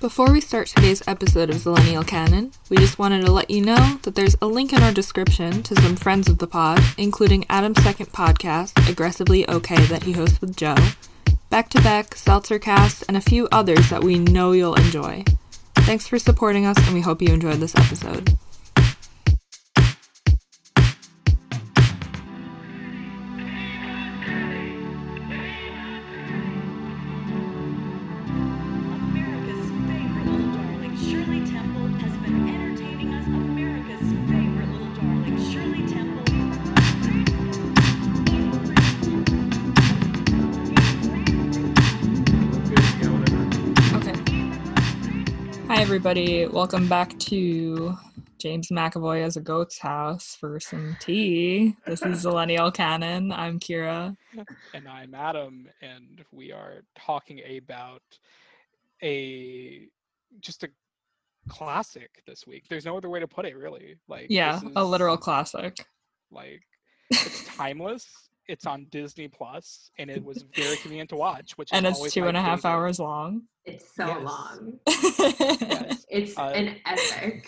Before we start today's episode of Zillennial Canon, we just wanted to let you know that there's a link in our description to some friends of the pod, including Adam's second podcast, Aggressively Okay, that he hosts with Joe, Back to Back, Seltzercast, and a few others that we know you'll enjoy. Thanks for supporting us, and we hope you enjoyed this episode. Everybody. Welcome back to James McAvoy as a goat's house for some tea. This is Zillennial Canon. I'm Kyra. and I'm Adam, and we are talking about a just a classic this week. There's no other way to put it, really. Like Yeah, this a literal classic. Like it's timeless. It's on Disney Plus, and it was very convenient to watch. Which And is it's always two my and a half favorite. hours long. It's so Yes. long. Yes. It's Uh, an epic.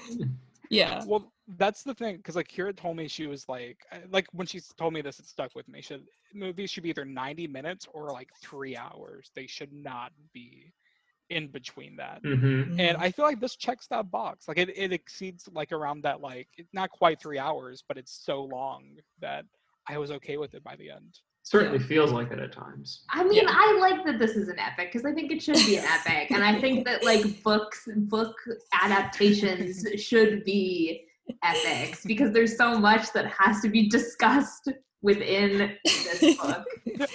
yeah. Well, that's the thing, because like Kyra told me she was like, uh, like when she told me this, it stuck with me. Should movies should be either ninety minutes or like three hours. They should not be in between that. Mm-hmm. and I feel like this checks that box. Like it, it exceeds like around that like it's not quite three hours, but it's so long that I was okay with it by the end. Certainly feels like it at times. I mean, Yeah. I like that this is an epic because I think it should be an epic, and I think that like books, book adaptations should be epics because there's so much that has to be discussed within this book.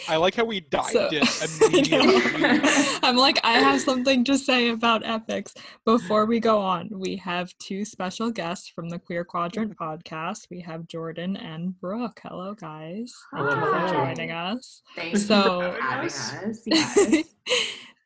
I like how we dived So- in I immediately. know. I'm like, I have something to say about epics. Before we go on, we have two special guests from the Queer Quadrant podcast. We have Jordan and Brooke. Hello, guys. Thank you for joining us. Thanks So- for having us. Yes.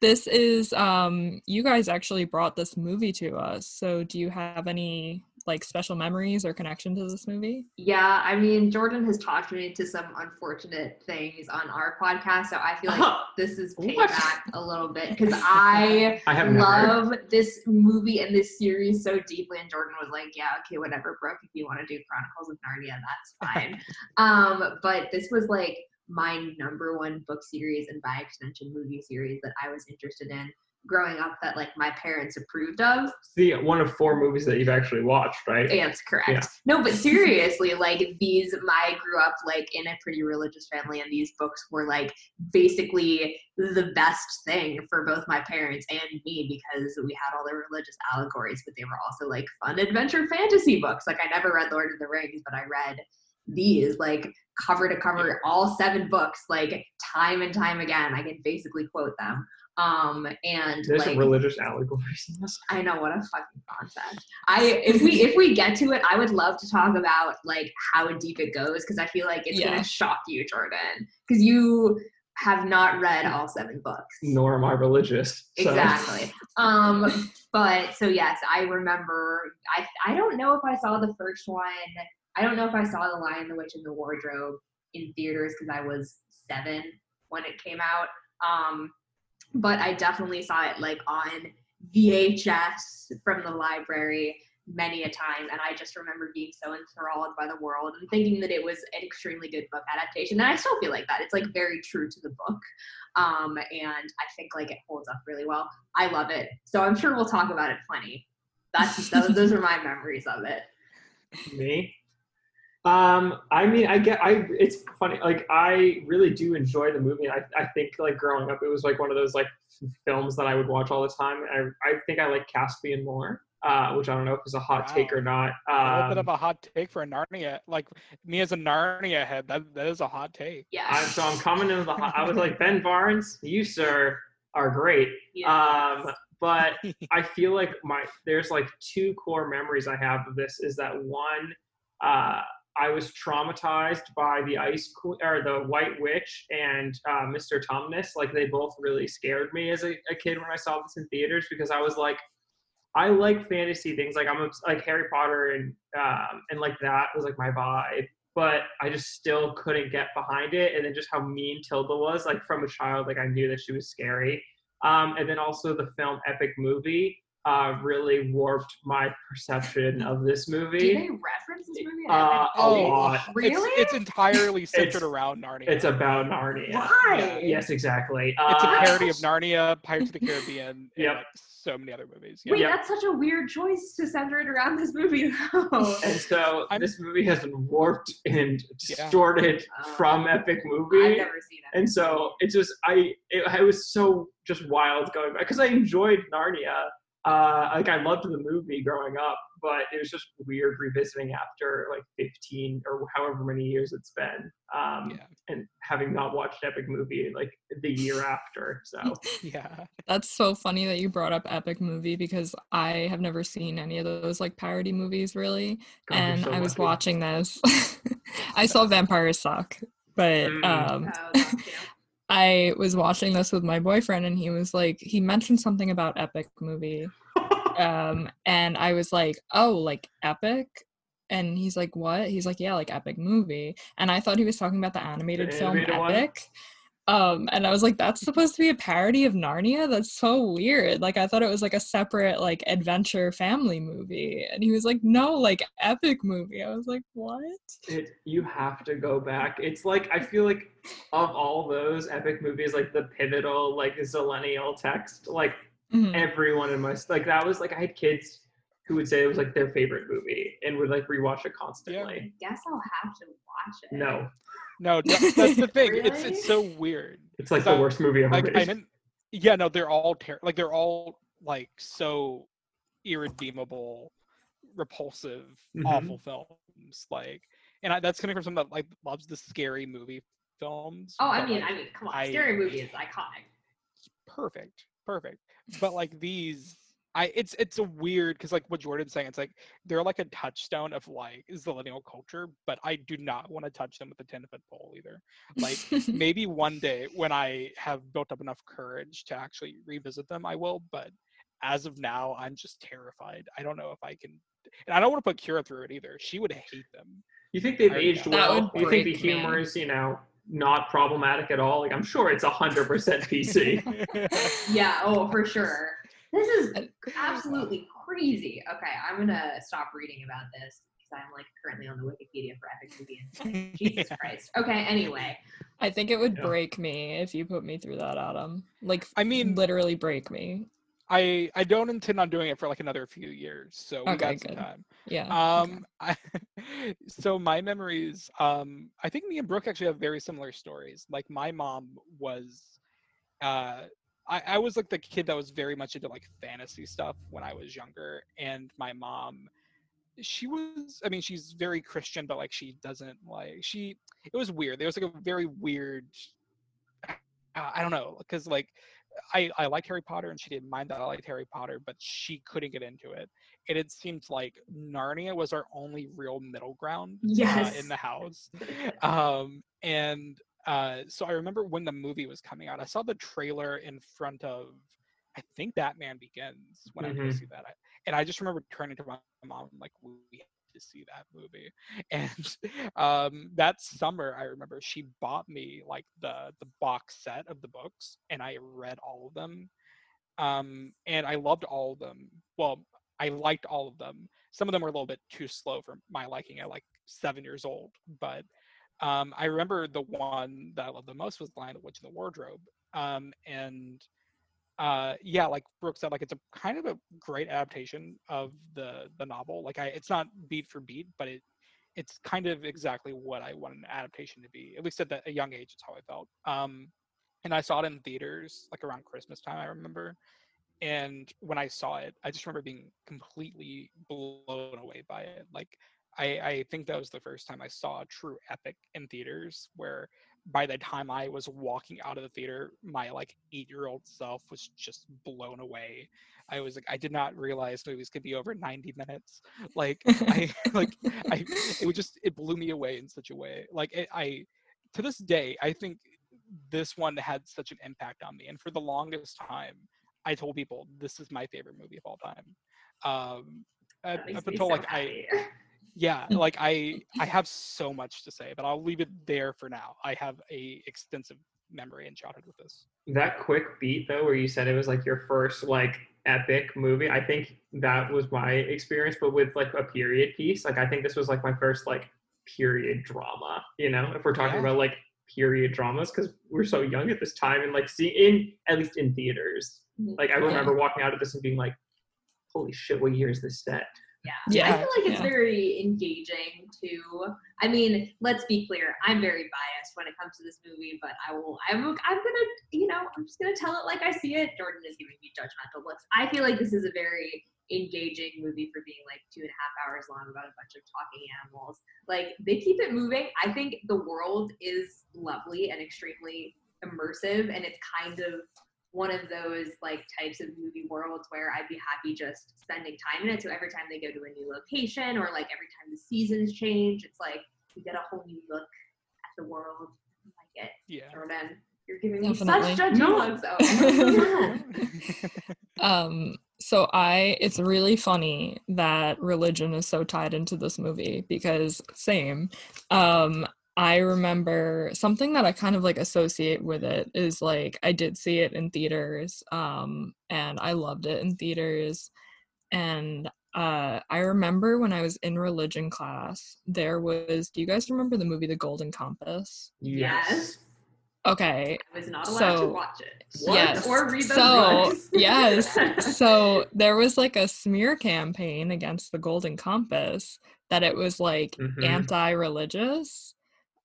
this is um you guys actually brought this movie to us. So do you have any like special memories or connection to this movie? Yeah, I mean, Jordan has talked me into some unfortunate things on our podcast, so I feel like this is payback a little bit because I I have never. love this movie and this series so deeply. And Jordan was like, "Yeah, okay, whatever, Brooke. If you want to do Chronicles of Narnia, that's fine." um, but this was like my number one book series and by extension movie series that I was interested in growing up that like my parents approved of. the one of four movies that you've actually watched, right? That's correct. Yeah. No, but seriously, like these, I grew up like in a pretty religious family, and these books were like basically the best thing for both my parents and me because we had all the religious allegories, but they were also like fun adventure fantasy books. Like I never read Lord of the Rings, but I read these like cover to cover, all seven books, like time and time again. I can basically quote them. Um, and There's like, some religious allegories in this. I know what a fucking concept. I if we if we get to it, I would love to talk about like how deep it goes because I feel like it's Yeah. gonna shock you, Jordan, because you have not read all seven books. Nor am I religious. so- Exactly. Um, but so yes, I remember. I I don't know if I saw the first one. I don't know if I saw The Lion, the Witch, and the Wardrobe in theaters because I was seven when it came out. Um, but I definitely saw it like on VHS from the library many a time, and I just remember being so enthralled by the world and thinking that it was an extremely good book adaptation. And I still feel like that. It's like very true to the book, um, and I think like it holds up really well. I love it, so I'm sure we'll talk about it plenty. That's those, those are my memories of it. Me? Um, I mean, I get, I, it's funny, like, I really do enjoy the movie. I, I think, like, growing up, it was, like, one of those, like, films that I would watch all the time. I, I think I like Caspian more, uh, which I don't know if it's a hot take or not. a little bit Um, of a hot take for a Narnia. Like me as a Narnia head, that that is a hot take. Yeah. I, so I'm coming in with a hot, I was like, Ben Barnes, you, sir, are great. yeah. Um, but I feel like my there's like two core memories I have of this. Is that one, uh, I was traumatized by the Ice Queen or the White Witch and uh, Mr. Tumnus. Like they both really scared me as a, a kid when I saw this in theaters because I was like, I like fantasy things. Like I'm like Harry Potter and um, and like that was like my vibe. But I just still couldn't get behind it. And then just how mean Tilda was, like from a child, like I knew that she was scary. Um, and then also the film Epic Movie uh, really warped my perception of this movie. Do movie. they reference this movie? Uh, Epic a Movie? lot. Really? It's, it's entirely centered It's- around Narnia. It's about Narnia. Why? Yes, exactly. It's a Uh, parody of Narnia, Pirates of the Caribbean, and Yep. like so many other movies. Wait, Yeah. that's such a weird choice to center it around this movie, though. And so I'm- this movie has been warped and distorted Oh. from Epic Movie. I've never seen it. And so it just I it, I was so just wild going back because I enjoyed Narnia. Uh, like I loved the movie growing up, but it was just weird revisiting after like 15 or however many years it's been, um, Yeah. and having not watched Epic Movie like the year after. So Yeah. That's so funny that you brought up Epic Movie because I have never seen any of those like parody movies really. God, and so I was lucky. watching this. I saw Vampires Suck, but Mm. um Oh, that's cute. I was watching this with my boyfriend and he was like he mentioned something about Epic Movie. Um and I was like, "Oh, like Epic?" And he's like, "What?" He's like, "Yeah, like Epic Movie." And I thought he was talking about the animated film animated one? Epic. Um, and I was like, that's supposed to be a parody of Narnia? That's so weird. Like I thought it was like a separate like adventure family movie. And he was like, no, like epic movie. I was like, what? it, you have to go back. It's like I feel like of all those epic movies, like the pivotal like zillennial text, like Mhm. everyone in my like that was like I had kids who would say it was like their favorite movie and would like rewatch it constantly. I guess I'll have to watch it. No, No, that- that's the thing. It's Really? it's so weird. it's like So, the worst movie ever Like I made. didn't. Yeah, no, they're all ter- like they're all like so irredeemable, repulsive, Mhm. awful films. Like, and I, that's coming from someone that like loves the scary movie films. Oh, I mean, like, I mean, come on, I- scary movie is iconic. perfect perfect but like these i it's it's a weird because like what jordan's saying it's like they're like a touchstone of like zillennial culture but i do not want to touch them with a 10 foot pole either like maybe one day when i have built up enough courage to actually revisit them i will but as of now i'm just terrified i don't know if i can and i don't want to put kyra through it either she would hate them you think they've aged That well? You think the break me. humor is you know not problematic at all? Like I'm sure it's hundred percent PC. Yeah, oh, for sure. This is absolutely crazy. Okay, I'm gonna stop reading about this because I'm like currently on the Wikipedia for Epic Movie. and Jesus Yeah. Christ. Okay, anyway. I think it would Yeah. break me if you put me through that, Adam. Like, I mean- literally break me. i i don't intend on doing it for like another few years so we Okay, got some good. time Yeah. okay. Um, I, so my memories, um, I think me and Brooke actually have very similar stories. Like my mom was, uh, I, I was like the kid that was very much into like fantasy stuff when I was younger, and my mom, she was, I mean, she's very Christian, but like she doesn't like she. It was weird. There was like a very weird. Uh, I don't know, because like. I, I liked Harry Potter and she didn't mind that I liked Harry Potter, but she couldn't get into it and it seemed like Narnia was our only real middle ground uh, in the house. Um, and uh, so I remember when the movie was coming out, I saw the trailer in front of, I think Batman Begins when I Mhm. to see that. I, and I just remember turning to my mom like, we have to see that movie. And um, that summer, I remember she bought me like the the box set of the books, and I read all of them. Um, and I loved all of them. Well, I liked all of them. Some of them were a little bit too slow for my liking at like seven years old, but um, I remember the one that I loved the most was Lion, the Witch, and the Wardrobe. Um, and uh, yeah, like Brooke said, like it's a kind of a great adaptation of the the novel. Like I, it's not beat for beat, but it it's kind of exactly what I want an adaptation to be. At least at that, a young age, it's how I felt. Um, and I saw it in theaters like around Christmas time. I remember, and when I saw it, I just remember being completely blown away by it. Like I, I think that was the first time I saw a true epic in theaters where by the time I was walking out of the theater, my like eight year old self was just blown away. I was like, I did not realize movies could be over 90 minutes. Like I like I it would just it blew me away in such a way. Like it, I to this day, I think this one had such an impact on me. And for the longest time, I told people this is my favorite movie of all time. Um, up, until so like I happy. yeah mm. like i i have so much to say but i'll leave it there for now. I have a extensive memory and childhood with this. that quick beat though where you said it was like your first like epic movie i think that was my experience but with like a period piece like i think this was like my first like period drama you know if we're talking Yeah. about like period dramas because we're so young at this time and like seeing in at least in theaters. Mm. Like i remember walking out of this and being like holy shit what year is this set Yeah. Yeah, I feel like it's yeah. very engaging too. I mean, let's be clear. I'm very biased when it comes to this movie, but I will. I'm. I'm gonna. You know. I'm just gonna tell it like I see it. Jordan is giving me judgmental looks. I feel like this is a very engaging movie for being like two and a half hours long about a bunch of talking animals. Like they keep it moving. I think the world is lovely and extremely immersive, and it's kind of one of those like types of movie worlds where I'd be happy just spending time in it. So every time they go to a new location or like every time the seasons change, it's like you get a whole new look at the world. I like it. Yeah. Jordan, you're giving me Definitely. such judgy No. looks. Oh, Um, so I it's really funny that religion is so tied into this movie because same. Um I remember something that I kind of like associate with it is like I did see it in theaters um and I loved it in theaters and uh I remember when I was in religion class there was do you guys remember the movie The Golden Compass? yes. Okay, I was not allowed to So- watch it. What? Yes. Or read those so books. yes so there was like a smear campaign against the golden compass that it was like Mhm. anti-religious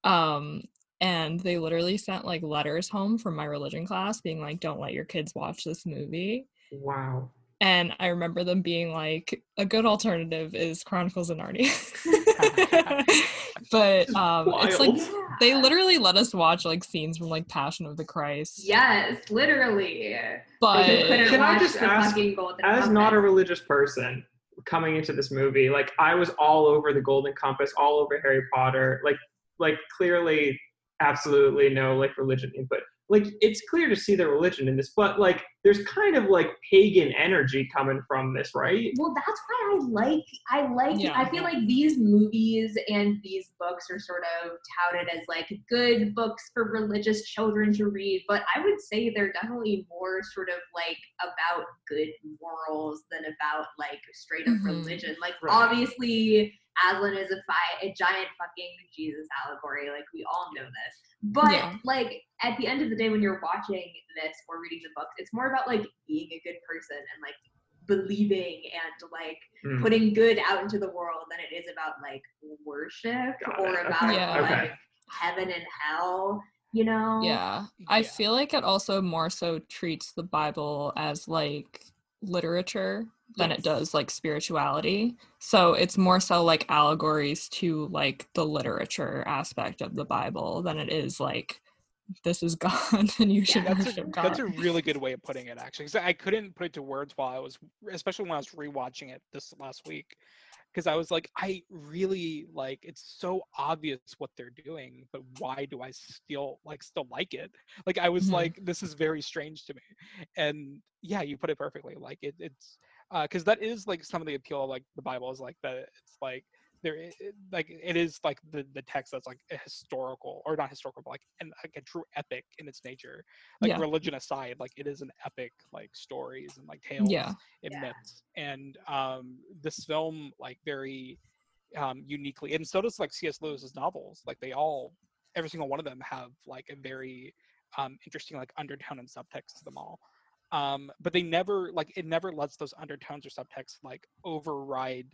um and they literally sent like letters home from my religion class being like don't let your kids watch this movie. Wow. And i remember them being like a good alternative is chronicles of narnia. But um it's like Wild. they literally let us watch like scenes from like passion of the christ. Yes, literally. but Can I just ask, fucking golden as not a religious person coming into this movie like i was all over the golden compass all over harry potter like like clearly absolutely no like religion input like it's clear to see the religion in this but like there's kind of like pagan energy coming from this right Well, that's why I like I like Yeah. I feel like these movies and these books are sort of touted as like good books for religious children to read, but I would say they're definitely more sort of like about good morals than about like straight up Mhm. religion. Like Right. obviously Aslan is a fi- a giant fucking Jesus allegory, like we all know this. But Yeah. like at the end of the day when you're watching this or reading the books, it's more about like being a good person and like believing and like Hmm. putting good out into the world than it is about like worship Got or it. about Yeah. like Okay. heaven and hell, you know? Yeah. I Yeah. feel like it also more so treats the Bible as like literature than it does like spirituality. So it's more so like allegories to like the literature aspect of the Bible than it is like this is God and you should Yeah, That's worship a, God. that's a really good way of putting it, actually. 'cause I couldn't put it to words while I was, especially when I was rewatching it this last week, because I was like, I really like. It's so obvious what they're doing, but why do I still like still like it? Like I was Mhm. like, this is very strange to me, and yeah, you put it perfectly. Like it, it's because that is like some of the appeal of like the Bible is like that. It's like there i- i- like it is like the the text that's like a historical or not historical but like and like a true epic in its nature like Yeah. religion aside like it is an epic like stories and like tales Yeah. and Yeah. myths and um this film like very um uniquely and so does like cs lewis's novels like they all every single one of them have like a very um interesting like undertone and subtext to them all um but they never like it never lets those undertones or subtexts like override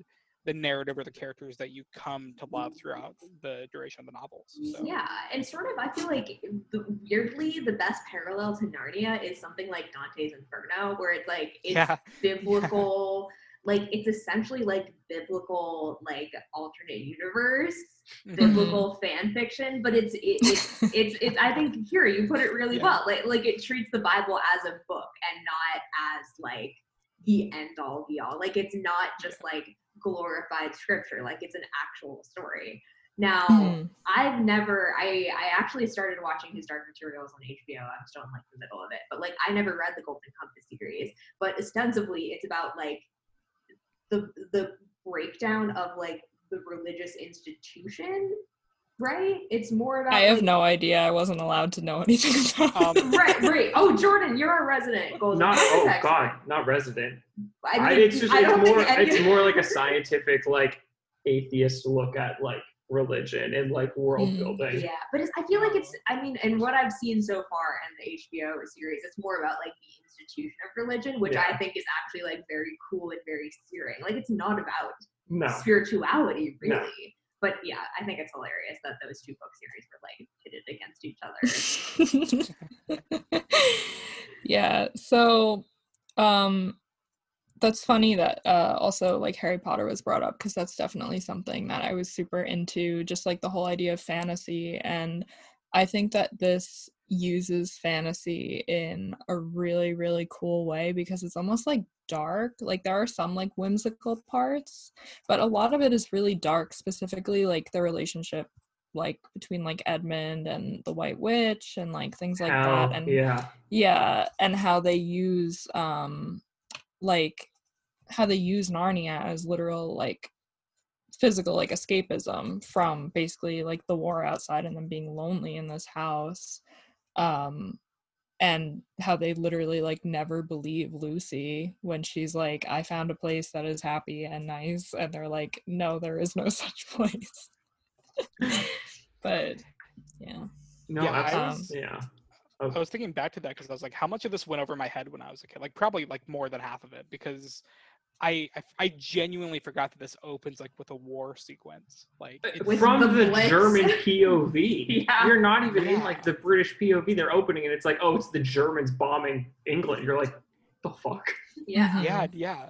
the narrative or the characters that you come to love throughout the duration of the novels so Yeah, and sort of, I feel like the, weirdly, the best parallel to Narnia is something like Dante's Inferno, where it's like it's yeah biblical, like it's essentially like biblical, like alternate universe, Mhm. biblical fan fiction, but it's it, it's it's it's. I think here you put it really Yeah. well. Like like it treats the Bible as a book and not as like the end all be all. Like it's not just like glorified scripture. Like it's an actual story. Now. Mhm. I've never I I actually started watching his Dark Materials on HBO. I'm still in like the middle of it. But like I never read the Golden Compass series. But ostensibly it's about like the the breakdown of like the religious institution right? It's more about I have like- no idea. I wasn't allowed to know anything about. Um, Right, right. Oh, Jordan, you're a resident. Golden Not oh expert. god, not resident. I I mean, it's just I it's more any- it's more like a scientific like atheist look at like religion and like world Mm, building. Yeah, but it's, I feel like it's. I mean, and what I've seen so far in the HBO series, it's more about like the institution of religion, which I think is actually like very cool and very searing. Like it's not about No. spirituality, really. No. But yeah, I think it's hilarious that those two book series were like pitted against each other. yeah so um that's funny that uh also like harry potter was brought up because that's definitely something that i was super into just like the whole idea of fantasy and i think that this uses fantasy in a really really cool way because it's almost like dark like there are some like whimsical parts but a lot of it is really dark specifically like the relationship like between like edmund and the white witch and like things like How- that and yeah. yeah and how they use um like how they use narnia as literal like physical like escapism from basically like the war outside and them being lonely in this house um and how they literally like never believe lucy when she's like i found a place that is happy and nice and they're like no there is no such place but yeah No, Yeah, I absolutely. was- yeah. I was thinking back to that because I was like, how much of this went over my head when I was a kid? Like probably like more than half of it because I I, I genuinely forgot that this opens like with a war sequence. Like it's, From the the, German POV. Yeah. You're not even in like the British POV. They're opening and it's like, oh, it's the Germans bombing England. You're like, the fuck? yeah. yeah yeah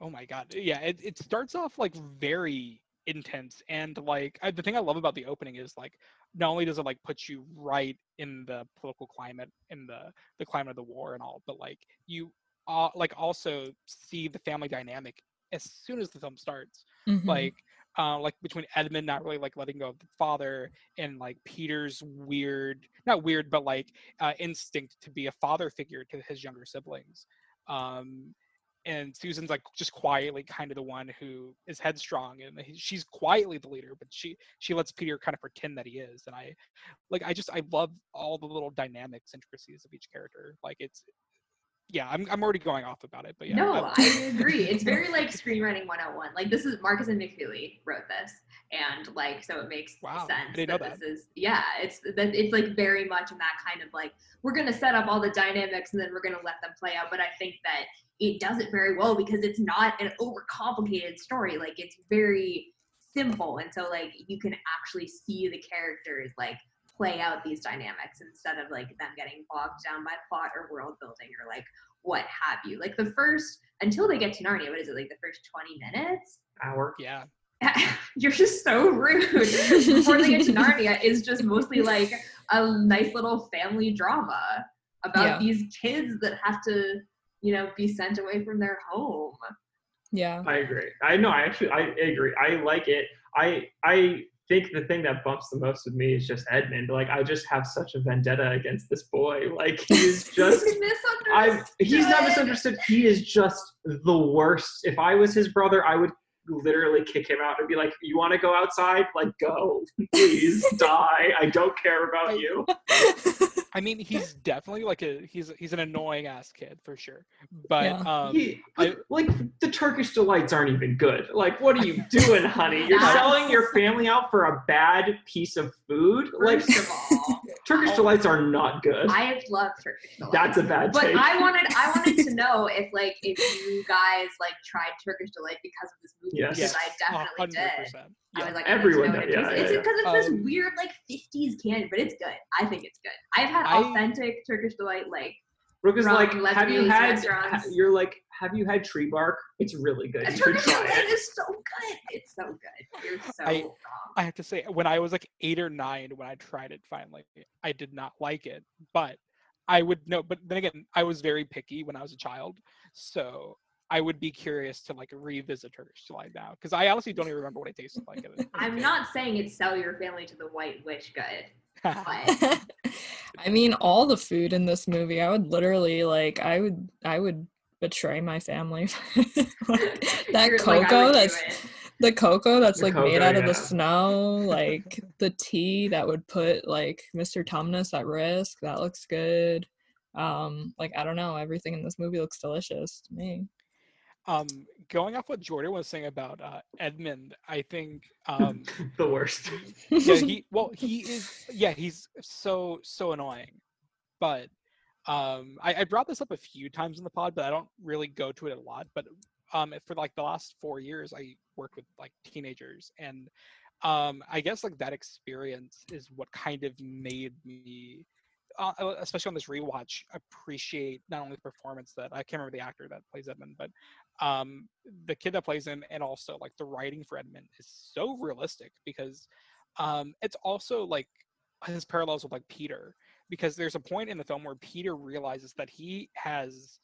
oh my god yeah it, it starts off like very intense and like I, the thing i love about the opening is like not only does it like put you right in the political climate in the the climate of the war and all but like you uh, like also see the family dynamic as soon as the film starts. Mhm. like uh, like between Edmund not really like letting go of the father and like Peter's weird not weird but like uh, instinct to be a father figure to his younger siblings. Um and Susan's like just quietly kind of the one who is headstrong and he, she's quietly the leader but she she lets Peter kind of pretend that he is. And I like I just I love all the little dynamics intricacies of each character. Like it's yeah I'm I'm already going off about it but yeah No, I- I agree. It's very like screenwriting 101. Like this is Markus and McFeely wrote this, and like so it makes Wow, sense that, that. this is yeah. It's that it's like very much in that kind of like we're gonna set up all the dynamics and then we're gonna let them play out. But I think that it does it very well because it's not an overcomplicated story. Like it's very simple, and so like you can actually see the characters like play out these dynamics instead of like them getting bogged down by plot or world building or like what have you. Like the first until they get to Narnia, what is it like the first 20 minutes? Hour. yeah You're just so rude. Before they get to Narnia is just mostly like a nice little family drama about Yeah. these kids that have to, you know, be sent away from their home. yeah I agree. I know. I actually, I agree. I like it. I, I think the thing that bumps the most with me is just Edmund. Like, I just have such a vendetta against this boy. Like, he's just. He's I he's not misunderstood. He is just the worst. If I was his brother, I would literally kick him out and be like, "You want to go outside? Like, go, please, die. I don't care about you." I mean, he's definitely like a he's he's an annoying ass kid for sure. But Yeah. um, He- I- like the Turkish delights aren't even good. Like, what are you doing, honey? You're selling your family out for a bad piece of food. Like, of all, Turkish delights are not good. I love Turkish delight. That's a bad But take. I wanted I wanted to know if like if you guys like tried Turkish delight because of this movie Yes. because I a definitely hundred did. percent. I was like, Everyone I need to does, know yeah, yeah, It's because it's this Um, weird like 50s candy, but it's good. I think it's good. I've had I- authentic Turkish delight like Brooke is from like, have you had? ha- you're like, have you had tree bark? It's really good. You should Turkish try delight it. is so good. It's so good. You're so I- wrong. I have to say, when I was like eight or nine, when I tried it finally, I did not like it. But I would know. But then again, I was very picky when I was a child, so I would be curious to like revisit Turkish delight now because I honestly don't even remember what it tasted like. as a I'm not saying it's sell your family to the white witch good, but I mean, all the food in this movie, I would literally like, I would, I would betray my family. Like, that You're like, cocoa would that's the cocoa that's The like made cocoa, out of the snow, like the tea that would put like Mr. Tumnus at risk. That looks good. Um, like I don't know, everything in this movie looks delicious to me. Um, going off what Jordan was saying about uh, Edmund, I think um, the worst. yeah, he well, he is yeah, he's so so annoying. But um I, I brought this up a few times in the pod, but I don't really go to it a lot. But um for like the last four years I worked with like teenagers and um I guess like that experience is what kind of made me uh, uh, especially on this rewatch appreciate not only the performance that I can't remember the actor that plays Edmund, but um the kid that plays him and also like the writing for Edmund is so realistic because um it's also like his parallels with like Peter because there's a point in the film where Peter realizes that he has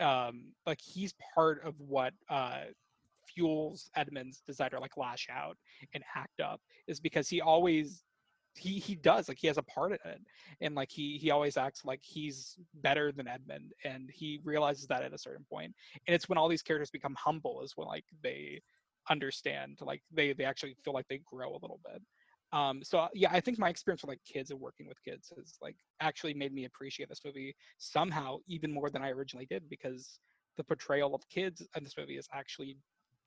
um like he's part of what uh fuels Edmund's desire to like lash out and act up is because he always he he does like he has a part in it and like he he always acts like he's better than Edmund and he realizes that at a certain point and it's when all these characters become humble is when like they understand like they they actually feel like they grow a little bit um so uh, yeah i think my experience with like kids and working with kids has like actually made me appreciate this movie somehow even more than i originally did because the portrayal of kids in this movie is actually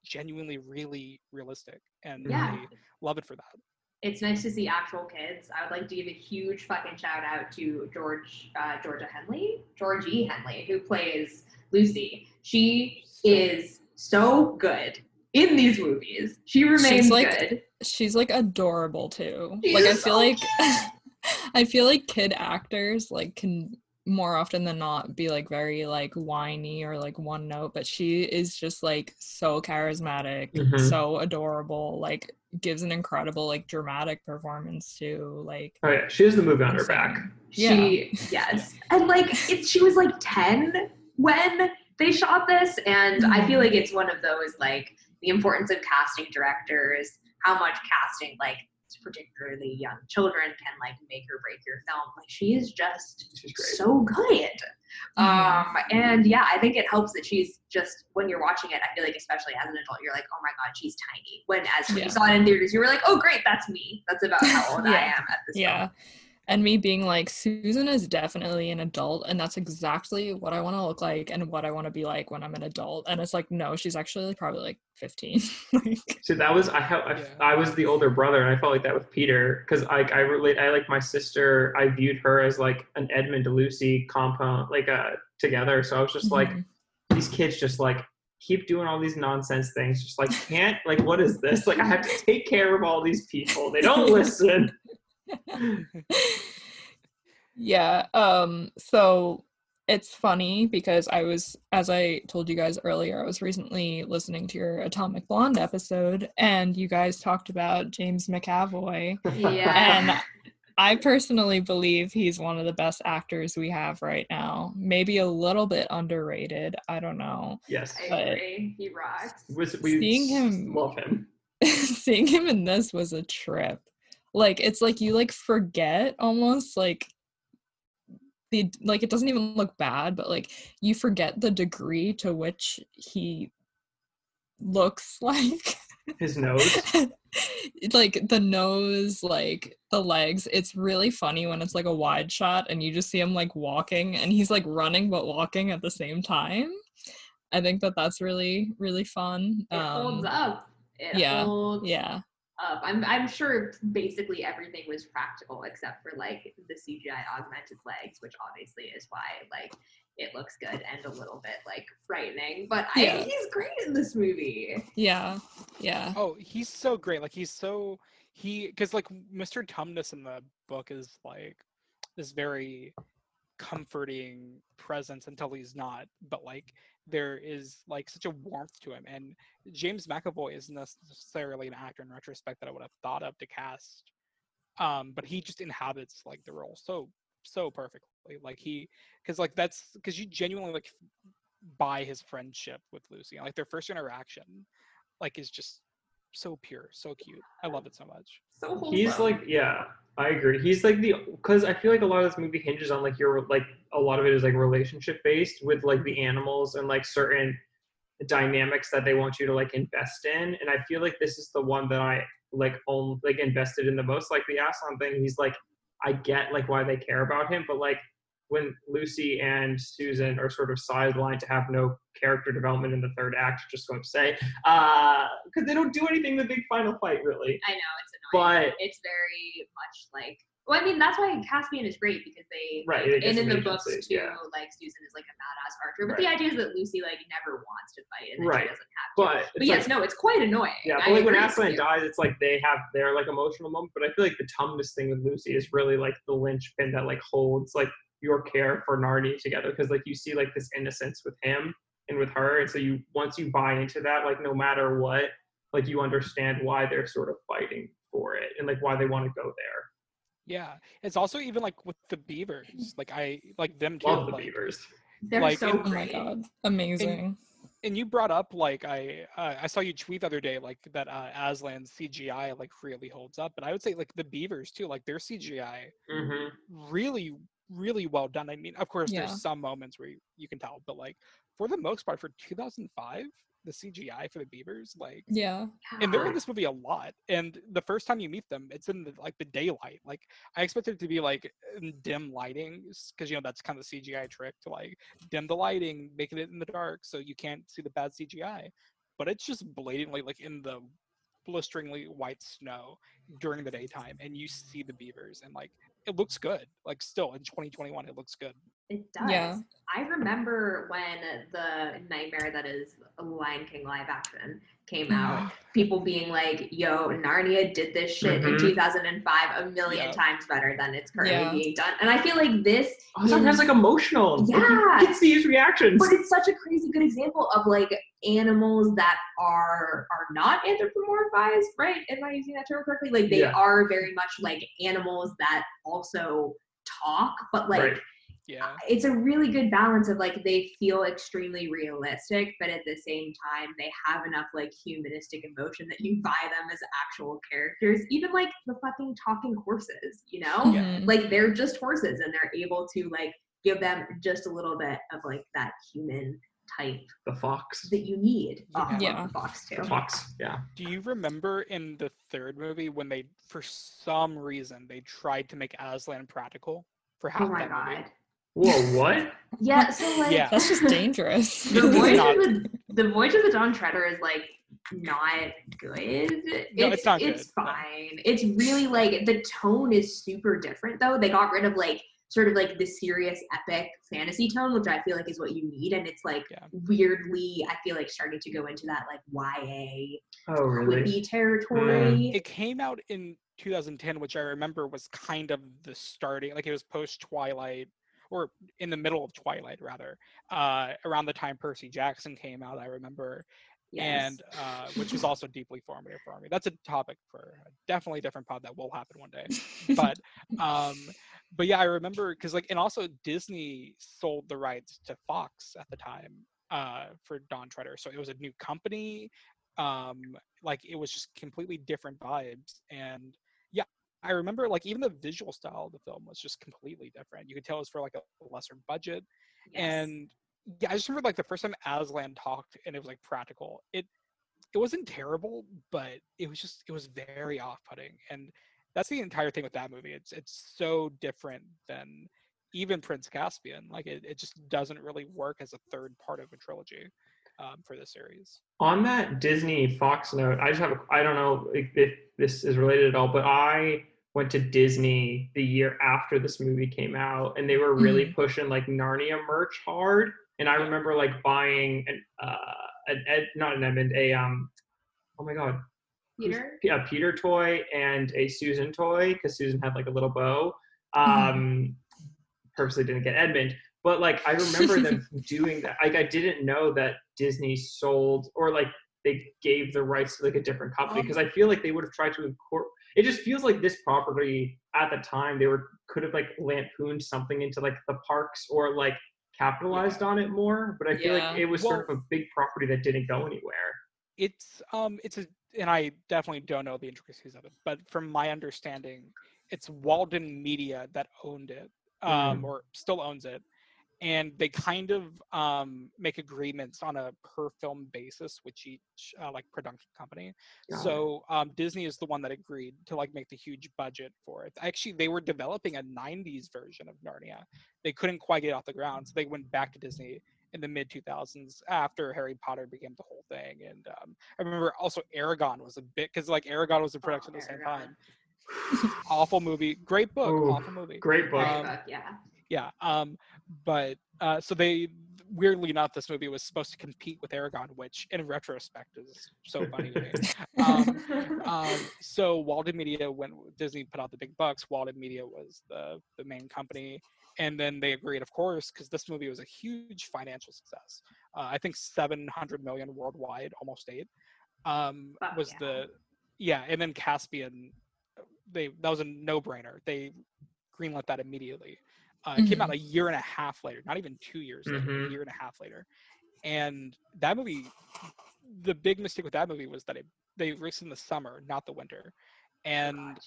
genuinely really realistic and Yeah. i love it for that It's nice to see actual kids. I would like to give a huge fucking shout out to George uh, Georgia Henley, Georgie Henley, who plays Lucy. She is so good in these movies. She remains like- good. She's like adorable too. She like I feel so like I feel like kid actors like can more often than not be like very like whiny or like one note, but she is just like so charismatic, Mhm. so adorable, like gives an incredible like dramatic performance too. Like Oh yeah, she has the movie on her back. She yes, and like it, she was like ten when they shot this, and I feel mm-hmm. like it's one of those like the importance of casting directors, how much casting like particularly young children can like make or break your film. Like she is just so good. Um, and yeah, I think it helps that she's just when you're watching it. I feel like especially as an adult, you're like, oh my god, she's tiny. When as when Yeah. you saw it in theaters, you were like, oh great, that's me. That's about how old I am at this yeah. film. And me being like, Susan is definitely an adult, and that's exactly what I want to look like and what I want to be like when I'm an adult. And it's like, no, she's actually probably like 15. like, So that was I have I, Yeah. I was the older brother and I felt like that with Peter because like I relate I like my sister I viewed her as like an Edmund to Lucy compound like uh together so I was just like mhm. these kids just like keep doing all these nonsense things just like can't like what is this like I have to take care of all these people they don't listen yeah um so it's funny because i was as i told you guys earlier i was recently listening to your atomic blonde episode and you guys talked about james mcavoy Yeah. and i personally believe he's one of the best actors we have right now maybe a little bit underrated i don't know yes I agree. He rocks. was we Seeing him- love him seeing him in this was a trip like it's like you like forget almost like the like it doesn't even look bad but like you forget the degree to which he looks like. His nose? Like the nose like the legs. It's really funny when it's like a wide shot and you just see him like walking and he's like running but walking at the same time. I think that that's really really fun. It holds Um, up. It yeah, holds yeah up. I'm I'm sure basically everything was practical except for like the CGI augmented legs, which obviously is why like it looks good and a little bit like frightening. But Yeah. I, he's great in this movie. yeah yeah Oh, he's so great. Like he's so he because like Mr. Tumnus in the book is like this very comforting presence until he's not. But like there is like such a warmth to him. And James McAvoy isn't necessarily an actor in retrospect that I would have thought of to cast. Um, but he just inhabits like the role so so perfectly. Like he because like that's because you genuinely like buy his friendship with Lucy. Like their first interaction like is just so pure, so cute. I love it so much. So wholesome. He's like, yeah, I agree. He's like the because I feel like a lot of this movie hinges on like your like a lot of it is like relationship based with like the animals and like certain dynamics that they want you to like invest in. And I feel like this is the one that I like own like invested in the most. Like the Aslan thing, he's like, I get like why they care about him, but like when Lucy and Susan are sort of sidelined to have no character development in the third act, just going to say, uh, because they don't do anything in the big final fight really. I know it's annoying. But it's very much like. Well, I mean, that's why Caspian is great because they, Right, like, and in the books too, yeah. like Susan is like a badass archer, but Right. the idea is that Lucy like never wants to fight and Right. she doesn't have to. but But yes, like, no, it's quite annoying. Yeah, I but like when Aslan dies, it's like they have their like emotional moment. But I feel like the Tumnus thing with Lucy is really like the linchpin that like holds like your care for Narni together because like you see like this innocence with him and with her, and so you once you buy into that, like no matter what, like you understand why they're sort of fighting for it and like why they want to go there. Yeah, it's also even like with the beavers. Like I like them too. Love the like- beavers. They're like, so in- Oh my great. god, amazing. and you brought up like I uh, I saw you tweet the other day like that uh, Aslan's CGI like really holds up, but I would say like the beavers too, like their CGI Mm-hmm. really really well done. I mean, of course, Yeah. there's some moments where you, you can tell, but like for the most part, for 2005, the CGI for the beavers, like, Yeah. and they're in this movie a lot. And the first time you meet them, it's in the, like the daylight. Like I expected it to be like dim lighting because you know that's kind of the CGI trick to like dim the lighting, making it in the dark so you can't see the bad CGI. But it's just blatantly like in the blisteringly white snow during the daytime, and you see the beavers, and like it looks good. Like still in 2021, it looks good. It does. Yeah. I remember when the Nightmare that is Lion King live action came out, people being like, yo, Narnia did this shit in Mhm. 2005 a million Yeah. times better than it's currently Yeah. being done. And I feel like this Oh, sometimes is- like emotional. Yeah. you can see reactions. but it's such a crazy good example of like animals that are are not anthropomorphized, right? Am I using that term correctly? Like they Yeah. are very much like animals that also talk, but like right. Yeah. it's a really good balance of like they feel extremely realistic, but at the same time they have enough like humanistic emotion that you buy them as actual characters. Even like the fucking talking horses, you know? Mhm. Like they're just horses and they're able to like give them just a little bit of like that human type The fox. that you need. Oh, Yeah. the fox too. The fox. Yeah. Do you remember in the third movie when they, for some reason, they tried to make Aslan practical for half Oh my that movie? God. Whoa, what? Yeah, so like Yeah. That's just dangerous. the It's voyage not. of the the voyage of the Dawn Treader is like not good. No, it's not It's good, no. fine. It's really like the tone is super different though. They got rid of like sort of like the serious epic fantasy tone, which I feel like is what you need, and it's like Yeah. weirdly, I feel like starting to go into that like YA Oh, really? quippy hmm. territory. It came out in 2010, which I remember was kind of the starting, like it was post Twilight, or in the middle of Twilight rather, uh, around the time Percy Jackson came out. I remember, Yes. and uh, which was also deeply formative for me. That's a topic for a definitely different pod that will happen one day. But um, but yeah, I remember because like and also Disney sold the rights to Fox at the time uh, for Dawn Treader, so it was a new company. Um, like it was just completely different vibes, and I remember like even the visual style of the film was just completely different. You could tell it was for like a lesser budget, Yes. and yeah, I just remember like the first time Aslan talked and it was like practical. It it wasn't terrible, but it was just it was very off-putting, and that's the entire thing with that movie. It's it's so different than even Prince Caspian. Like it, it just doesn't really work as a third part of a trilogy um, for the series. On that Disney Fox note, I just have a, I don't know if, if this is related at all, but I went to Disney the year after this movie came out, and they were really pushing like Narnia merch hard. And I remember like buying an uh an Ed, not an Edmund, a um, oh my god, Peter. yeah, Peter toy and a Susan toy because Susan had like a little bow. Mhm. Um, purposely didn't get Edmund, but like I remember them doing that. Like I didn't know that Disney sold or like they gave the rights to like a different company because I feel like they would have tried to incorporate. It just feels like this property at the time they were could have like lampooned something into like the parks or like capitalized on it more. But I feel Yeah. like it was sort of a big property that didn't go anywhere. It's um it's a and I definitely don't know the intricacies of it, but from my understanding, it's Walden Media that owned it, um, Mm. or still owns it. And they kind of um, make agreements on a per film basis with each uh, like production company. Got so um, Disney is the one that agreed to like make the huge budget for it. Actually, they were developing a '90s version of Narnia. They couldn't quite get it off the ground, so they went back to Disney in the mid 2000s after Harry Potter became the whole thing. And um, I remember also Eragon was a bit because like Eragon was in production at the same Oh, Eragon. time. awful movie, great book, Ooh, awful movie. Great book. Um, yeah. Yeah. Um, but uh, so they weirdly enough, this movie was supposed to compete with Eragon, which in retrospect is so funny to me. Um, um, so Walden Media, when Disney put out the big bucks, Walden Media was the the main company, and then they agreed, of course, because this movie was a huge financial success. Uh, I think 700 million worldwide, almost eight. Um, Fuck was yeah. the yeah, and then Caspian, they that was a no brainer. They greenlit that immediately. Uh, it came out a year and a half later, not even two years later, Mhm. a year and a half later. And that movie, the big mistake with that movie was that it they released in the summer, not the winter, and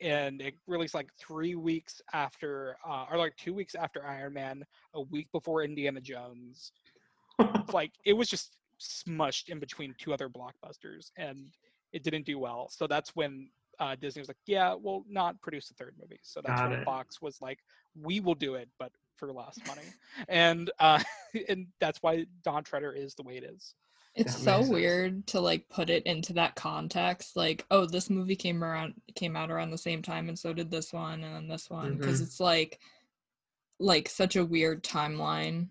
and it released like three weeks after, uh, or like two weeks after Iron Man, a week before Indiana Jones. like it was just smushed in between two other blockbusters, and it didn't do well. So that's when uh, Disney was like, "Yeah, we'll not produce a third movie." So that's Got when it. Fox was like, "We will do it, but for less money," and uh, and that's why Dawn Treader is the way it is. It's That so weird to like put it into that context. Like, oh, this movie came around came out around the same time, and so did this one, and then this one, because Mhm. it's like, like such a weird timeline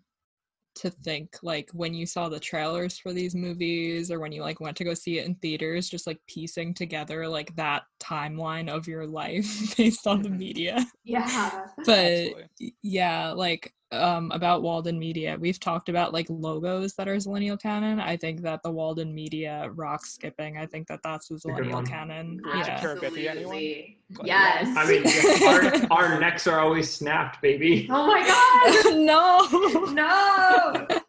to think like when you saw the trailers for these movies or when you like went to go see it in theaters just like piecing together like that timeline of your life based on the Mhm. media Yeah. but Absolutely. yeah like um about walden media we've talked about like logos that are zillennial canon i think that the walden media rock skipping i think that that's a a good one. zillennial canon Bridge to yeah Terabithia. Absolutely. Yes. I mean, our, our necks are always snapped, baby. oh my god. no No.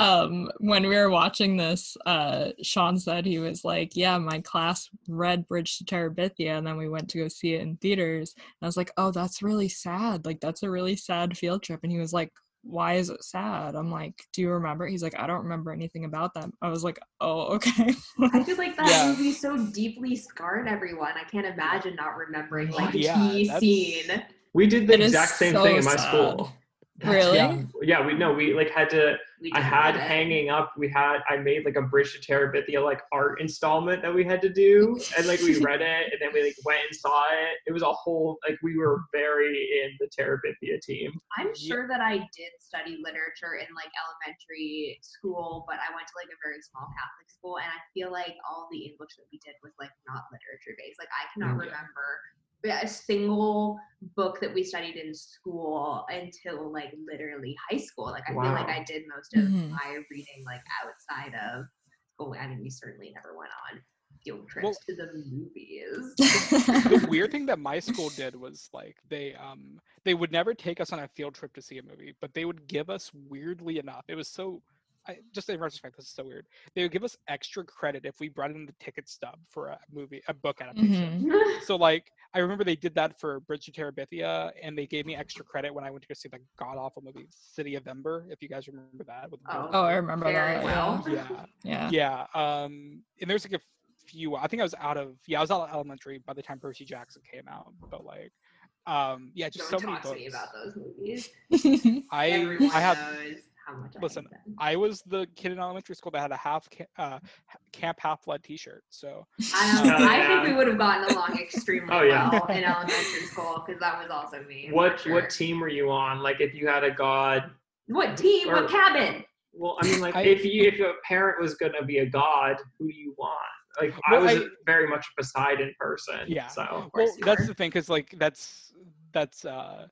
um when we were watching this uh sean said he was like yeah my class read bridge to terabithia and then we went to go see it in theaters and i was like oh that's really sad like that's a really sad field trip and he was like why is it sad i'm like do you remember he's like i don't remember anything about that i was like oh okay I feel like that Yeah. movie so deeply scarred everyone. I can't imagine not remembering like the Yeah, key that's- scene. We did the It is exact same so thing in my sad. school. Really Yeah. Yeah, we no, we like had to. We I had it. hanging up. We had. I made like a Bridge to Terabithia like art installment that we had to do, and like we read it, and then we like went and saw it. It was a whole like we were very in the Terabithia team. I'm sure that I did study literature in like elementary school, but I went to like a very small Catholic school, and I feel like all the English that we did was like not literature based. Like I cannot Mm. Yeah. remember a single book that we studied in school until like literally high school. Like I feel like I did most of Mhm. my reading like outside of school. I mean, we certainly never went on field trips Well- to the movies. the weird thing that my school did was like they um they would never take us on a field trip to see a movie, but they would give us weirdly enough. It was so I, just in retrospect, this is so weird. They would give us extra credit if we brought in the ticket stub for a movie, a book adaptation. Mhm. So like I remember they did that for Bridge to Terabithia, and they gave me extra credit when I went to go see the god awful movie City of Ember. If you guys remember that with Oh. Oh i remember Very that well. yeah yeah yeah um and there's like a few i think i was out of yeah i was out of elementary by the time percy jackson came out but like um yeah just Don't so many talk to me books about those movies. i Everyone i have knows how much listen, I hate i was the kid in elementary school that had a half ca- uh camp half blood t-shirt so I, Oh, don't, I think we would have gotten along extremely Oh, yeah. well in elementary school because that was also me. What sure. what team were you on? Like if you had a god. What team? or- what cabin? Well, I mean, like I- if you if a parent was gonna be a god, who do you want? Like I was I- very much a Poseidon person. Yeah. So well that's the thing because like that's that's uh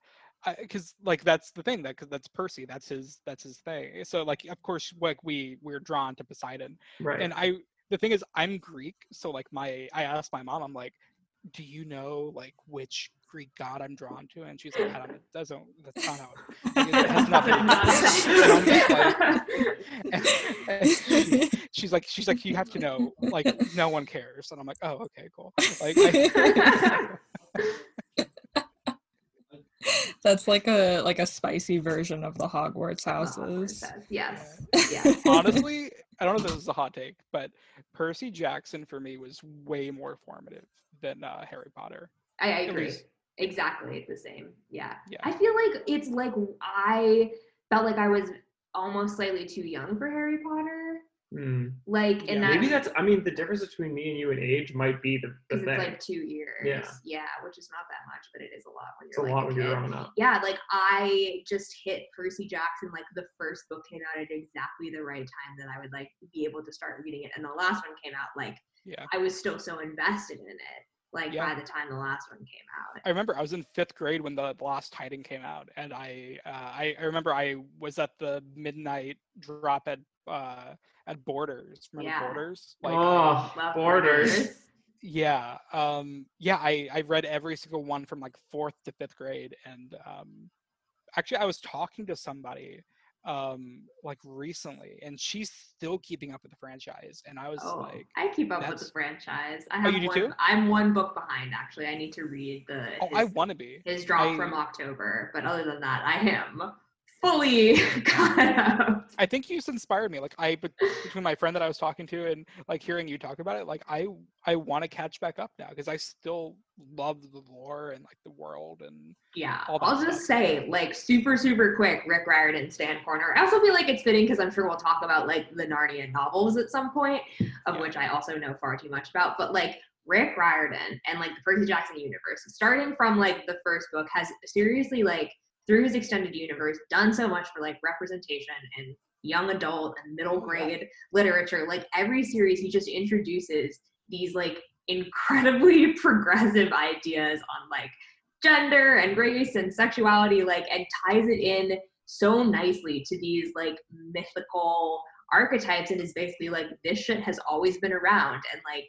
because like that's the thing that because that's percy that's his that's his thing so like of course like we we're drawn to poseidon right. and i the thing is i'm greek so like my i asked my mom i'm like do you know like which greek god i'm drawn to? And she's like adam it doesn't that's not how it, it has nothing and I'm just like, and she- she's like she's like you have to know like no one cares. And i'm like oh okay cool. Like I, That's like a like a spicy version of the Hogwarts The Hogwarts houses. house. Yes. Yes. Honestly, I don't know if this is a hot take, but Percy Jackson for me was way more formative than uh, Harry Potter. I, I agree. least- Exactly the same. Yeah. Yeah. I feel like it's like I felt like I was almost slightly too young for Harry Potter. Hmm. Like in Yeah. that Maybe that's. I mean, the difference between me and you in age might be the, the thing. it's like two years. Yeah. yeah, which is not that much, but it is a lot when you're a like lot a when you're growing up. Yeah, like I just hit Percy Jackson like the first book came out at exactly the right time that I would like be able to start reading it, and the last one came out like Yeah. I was still so invested in it. Like Yeah. by the time the last one came out. I remember I was in fifth grade when the, the last Titan came out, and I, uh, I I remember I was at the midnight drop at uh, at Borders. Remember Yeah. Borders? Like, oh, Love borders. yeah, um, yeah. I I read every single one from like fourth to fifth grade, and um, actually I was talking to somebody um like recently and she's still keeping up with the franchise and i was Oh, like I keep up with the franchise. I Oh, have you do one, too? I'm one book behind actually. I need to read the oh i want to be his drop I- from October, but other than that, I am fully caught up. I think you just inspired me. Like I, between my friend that I was talking to and like hearing you talk about it, like I, I want to catch back up now because I still love the lore and like the world and Yeah, I'll just stuff. say, like, super, super quick, Rick Riordan stand corner. I also feel like it's fitting because I'm sure we'll talk about like the Narnia novels at some point, of Yeah. which I also know far too much about. But like Rick Riordan and like the Percy Jackson universe, starting from like the first book, has seriously like through his extended universe done so much for like representation and young adult and middle Oh, yeah. grade literature. Like every series, he just introduces these like incredibly progressive ideas on like gender and race and sexuality like and ties it in so nicely to these like mythical archetypes and is basically like this shit has always been around and like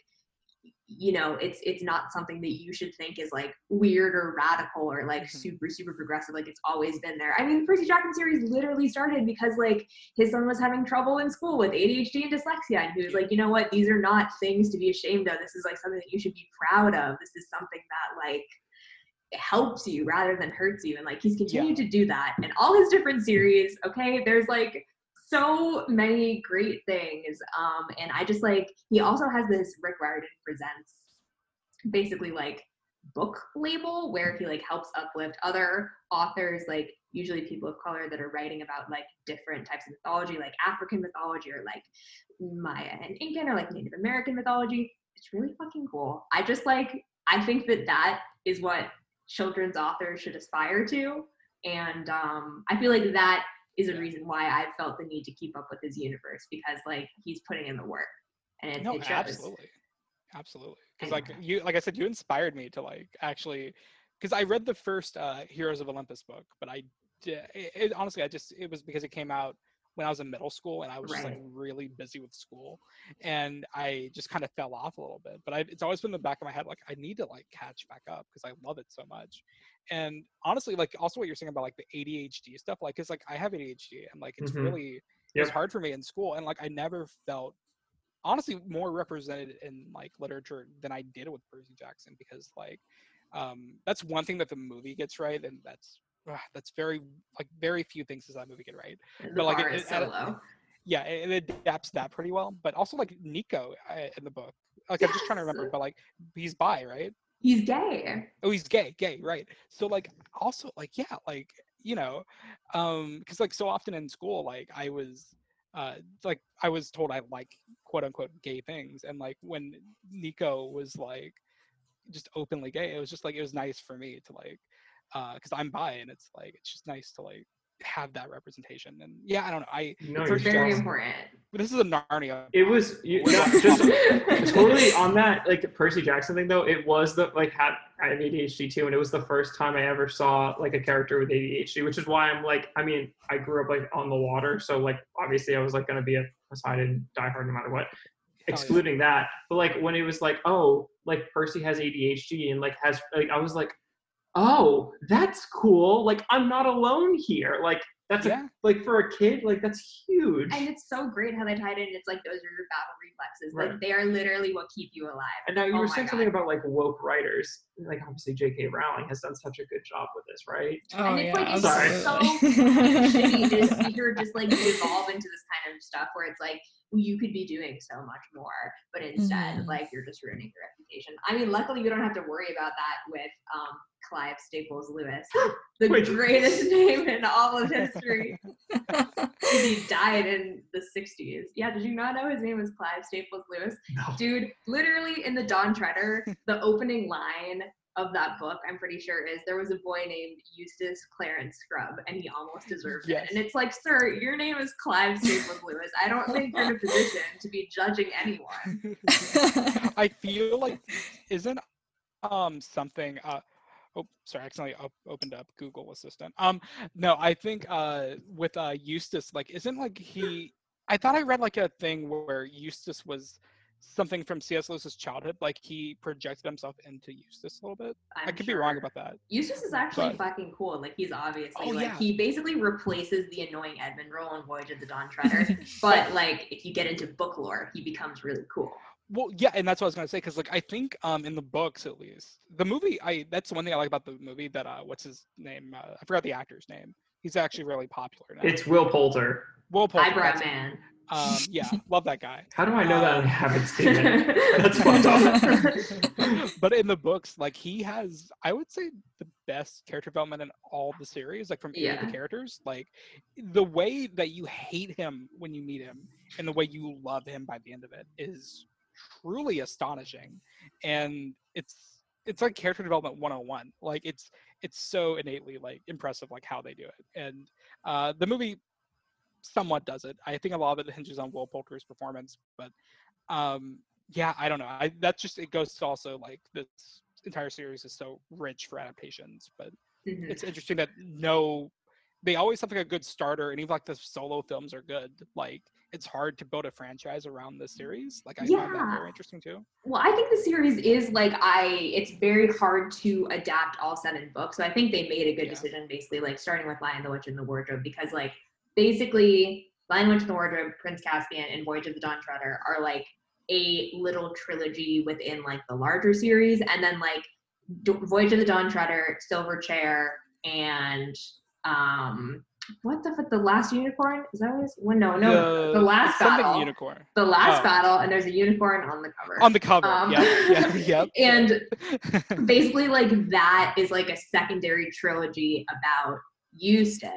you know it's it's not something that you should think is like weird or radical or like Mhm. super super progressive like it's always been there. I mean the percy jackson series literally started because like his son was having trouble in school with adhd and dyslexia and he was like you know what? These are not things to be ashamed of. This is like something that you should be proud of. This is something that like helps you rather than hurts you and like he's continued to do that in all his different series okay? There's like so many great things um and i just like he also has this rick riordan presents basically like book label where he like helps uplift other authors like usually people of color that are writing about like different types of mythology like african mythology or like maya and incan or like native american mythology. It's really fucking cool. I just like i think that that is what children's authors should aspire to and um i feel like that is a reason why i felt the need to keep up with his universe because like he's putting in the work and it, no, it absolutely, absolutely. Because like you, like I said, you inspired me to like actually, because I read the first uh, Heroes of Olympus book, but I, it, it, honestly, I just it was because it came out when I was in middle school and I was just like really busy with school, and I just kind of fell off a little bit. But I, it's always been in the back of my head like I need to like catch back up because I love it so much. And honestly, like also what you're saying about like the ADHD stuff, like it's like I have ADHD and like it's Mhm. really it was hard for me in school and like I never felt honestly more represented in like literature than I did with Percy Jackson because like um that's one thing that the movie gets right and that's that's very like very few things does that movie get right. The but, like, bar it- is it- so at low. Yeah it, it adapts that pretty well but also like Nico uh, in the book like I'm just trying to remember but like he's bi right he's gay. Oh he's gay gay right. So like also like yeah like you know um because like so often in school like i was uh like i was told i like quote unquote gay things and like when nico was like just openly gay it was just like it was nice for me to like uh because i'm bi and it's like it's just nice to like have that representation and yeah i don't know i No, For very just- important. but this is a narnia It was you, no, just totally on that like Percy Jackson thing though. It was the like had I have ADHD too, and it was the first time I ever saw like a character with ADHD, which is why I'm like I mean I grew up like on the water, so like obviously I was like gonna be a Poseidon diehard no matter what. Oh, yeah. Excluding that, but like when it was like oh like Percy has ADHD and like has like I was like oh that's cool like I'm not alone here like That's a, like for a kid, like that's huge. And it's so great how they tied it in. It's like those are your battle reflexes. Right. Like they are literally what keep you alive. And now you Oh were my saying something about like woke writers. Like obviously J.K. Rowling has done such a good job with this, right? Oh, and it's yeah, like it's Sorry. so absolutely. shitty to see her just like evolve into this kind of stuff where it's like you could be doing so much more, but instead Mhm. like you're just ruining your reputation. I mean, luckily you don't have to worry about that with um Clive Staples Lewis, the Which- greatest name in all of history. he died in the 60s. Yeah, did you not know his name was Clive Staples Lewis? No. Dude, literally in the Dawn Treader, the opening line of that book, I'm pretty sure, is there was a boy named Eustace Clarence Scrub, and he almost deserved Yes. it. And it's like, sir, your name is Clive Staples Lewis. I don't think you're in a position to be judging anyone. I feel like isn't um something uh oh sorry I accidentally op- opened up Google Assistant. Um no, I think uh with uh Eustace like isn't like he I thought I read like a thing where Eustace was something from C.S. Lewis's childhood like he projected himself into Eustace a little bit. i I'm could be wrong about that. Eustace is actually But- fucking cool. Like he's obviously Oh, like yeah. he basically replaces the annoying Edmund role in Voyage of the Dawn Treader. but like if you get into book lore, he becomes really cool. Well, yeah, and that's what I was gonna say because, like, I think um in the books at least, the movie, I that's one thing I like about the movie that uh what's his name? Uh, I forgot the actor's name. He's actually really popular now. It's Will Poulter. Will Poulter. Eyebrow that's it. man. Um, yeah, love that guy. How do I know that I Um, haven't seen it? That's fucked up. but in the books, like he has, I would say, the best character development in all the series. Like from any of the characters, like the way that you hate him when you meet him, and the way you love him by the end of it is truly astonishing. And it's it's like character development 101. Like it's it's so innately like impressive, like how they do it. And uh, the movie somewhat does it. I think a lot of it hinges on Will Poulter's performance, but um, yeah, I don't know. I that's just it goes to also like this entire series is so rich for adaptations, but Mhm. it's interesting that no, they always have like a good starter, and even like the solo films are good. Like it's hard to build a franchise around this series. Like I find that Yeah. very interesting too. Well, I think the series is like I. It's very hard to adapt all seven books, so I think they made a good Yeah. decision, basically, like starting with Lion, the Witch, and the Wardrobe, because like basically, Lion, the Witch, and the Wardrobe, Prince Caspian, and Voyage of the Dawn Treader are like a little trilogy within like the larger series, and then like Voyage of the Dawn Treader, Silver Chair, and um, what the fuck? The Last Unicorn is that what it is? Well, no, no, the, last something battle. unicorn the last Oh. battle, and there's a unicorn on the cover. on the cover. Um, yeah, yeah, yep. and basically like that is like a secondary trilogy about Eustace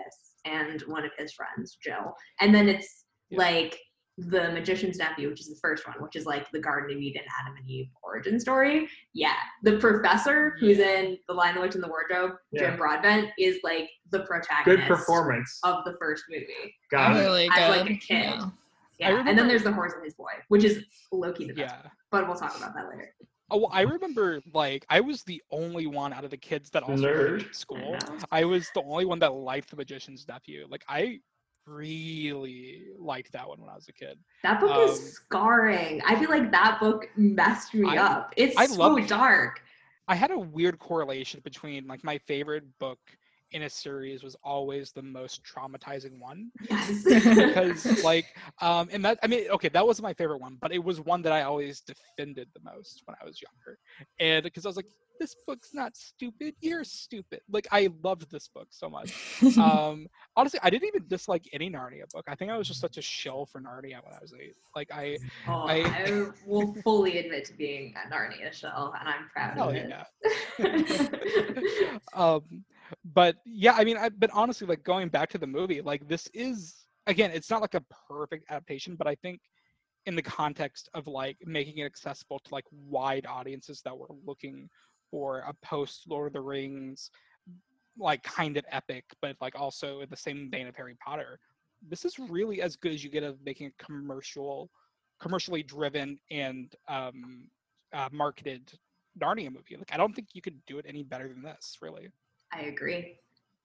and one of his friends, Jill. And then it's Yeah. like the magician's nephew, which is the first one, which is like the Garden of Eden, Adam and Eve origin story. Yeah. The professor who's in The Lion, the Witch, and the Wardrobe, Jim Broadbent, is like the protagonist Good performance. of the first movie. Got it. really As, like, a kid. Yeah. Yeah. and then there's the horse and his boy, which is Loki the best. yeah. But we'll talk about that later. Oh, well, I remember like I was the only one out of the kids that also Nerd. to school. I. I was the only one that liked the magician's nephew. Like I really liked that one when I was a kid. That book Um, is scarring. I feel like that book messed me I- up. It's I so love- dark. I had a weird correlation between like my favorite book in a series was always the most traumatizing one. Yes. because like um and that i mean okay that wasn't my favorite one but it was one that i always defended the most when i was younger. And because i was like this book's not stupid. You're stupid. Like i loved this book so much. Um honestly i didn't even dislike any narnia book. I think i was just such a shell for narnia when i was eight. Like i oh, I- I, will fully admit to being a Narnia shell, and I'm proud hell of it. yeah. Um but yeah i mean I, but honestly like going back to the movie like this is again it's not like a perfect adaptation but i think in the context of like making it accessible to like wide audiences that were looking for a post lord of the rings like kind of epic but like also in the same vein of harry potter this is really as good as you get of making a commercial commercially driven and um uh, marketed Narnia movie. Like I don't think you could do it any better than this, really. I agree.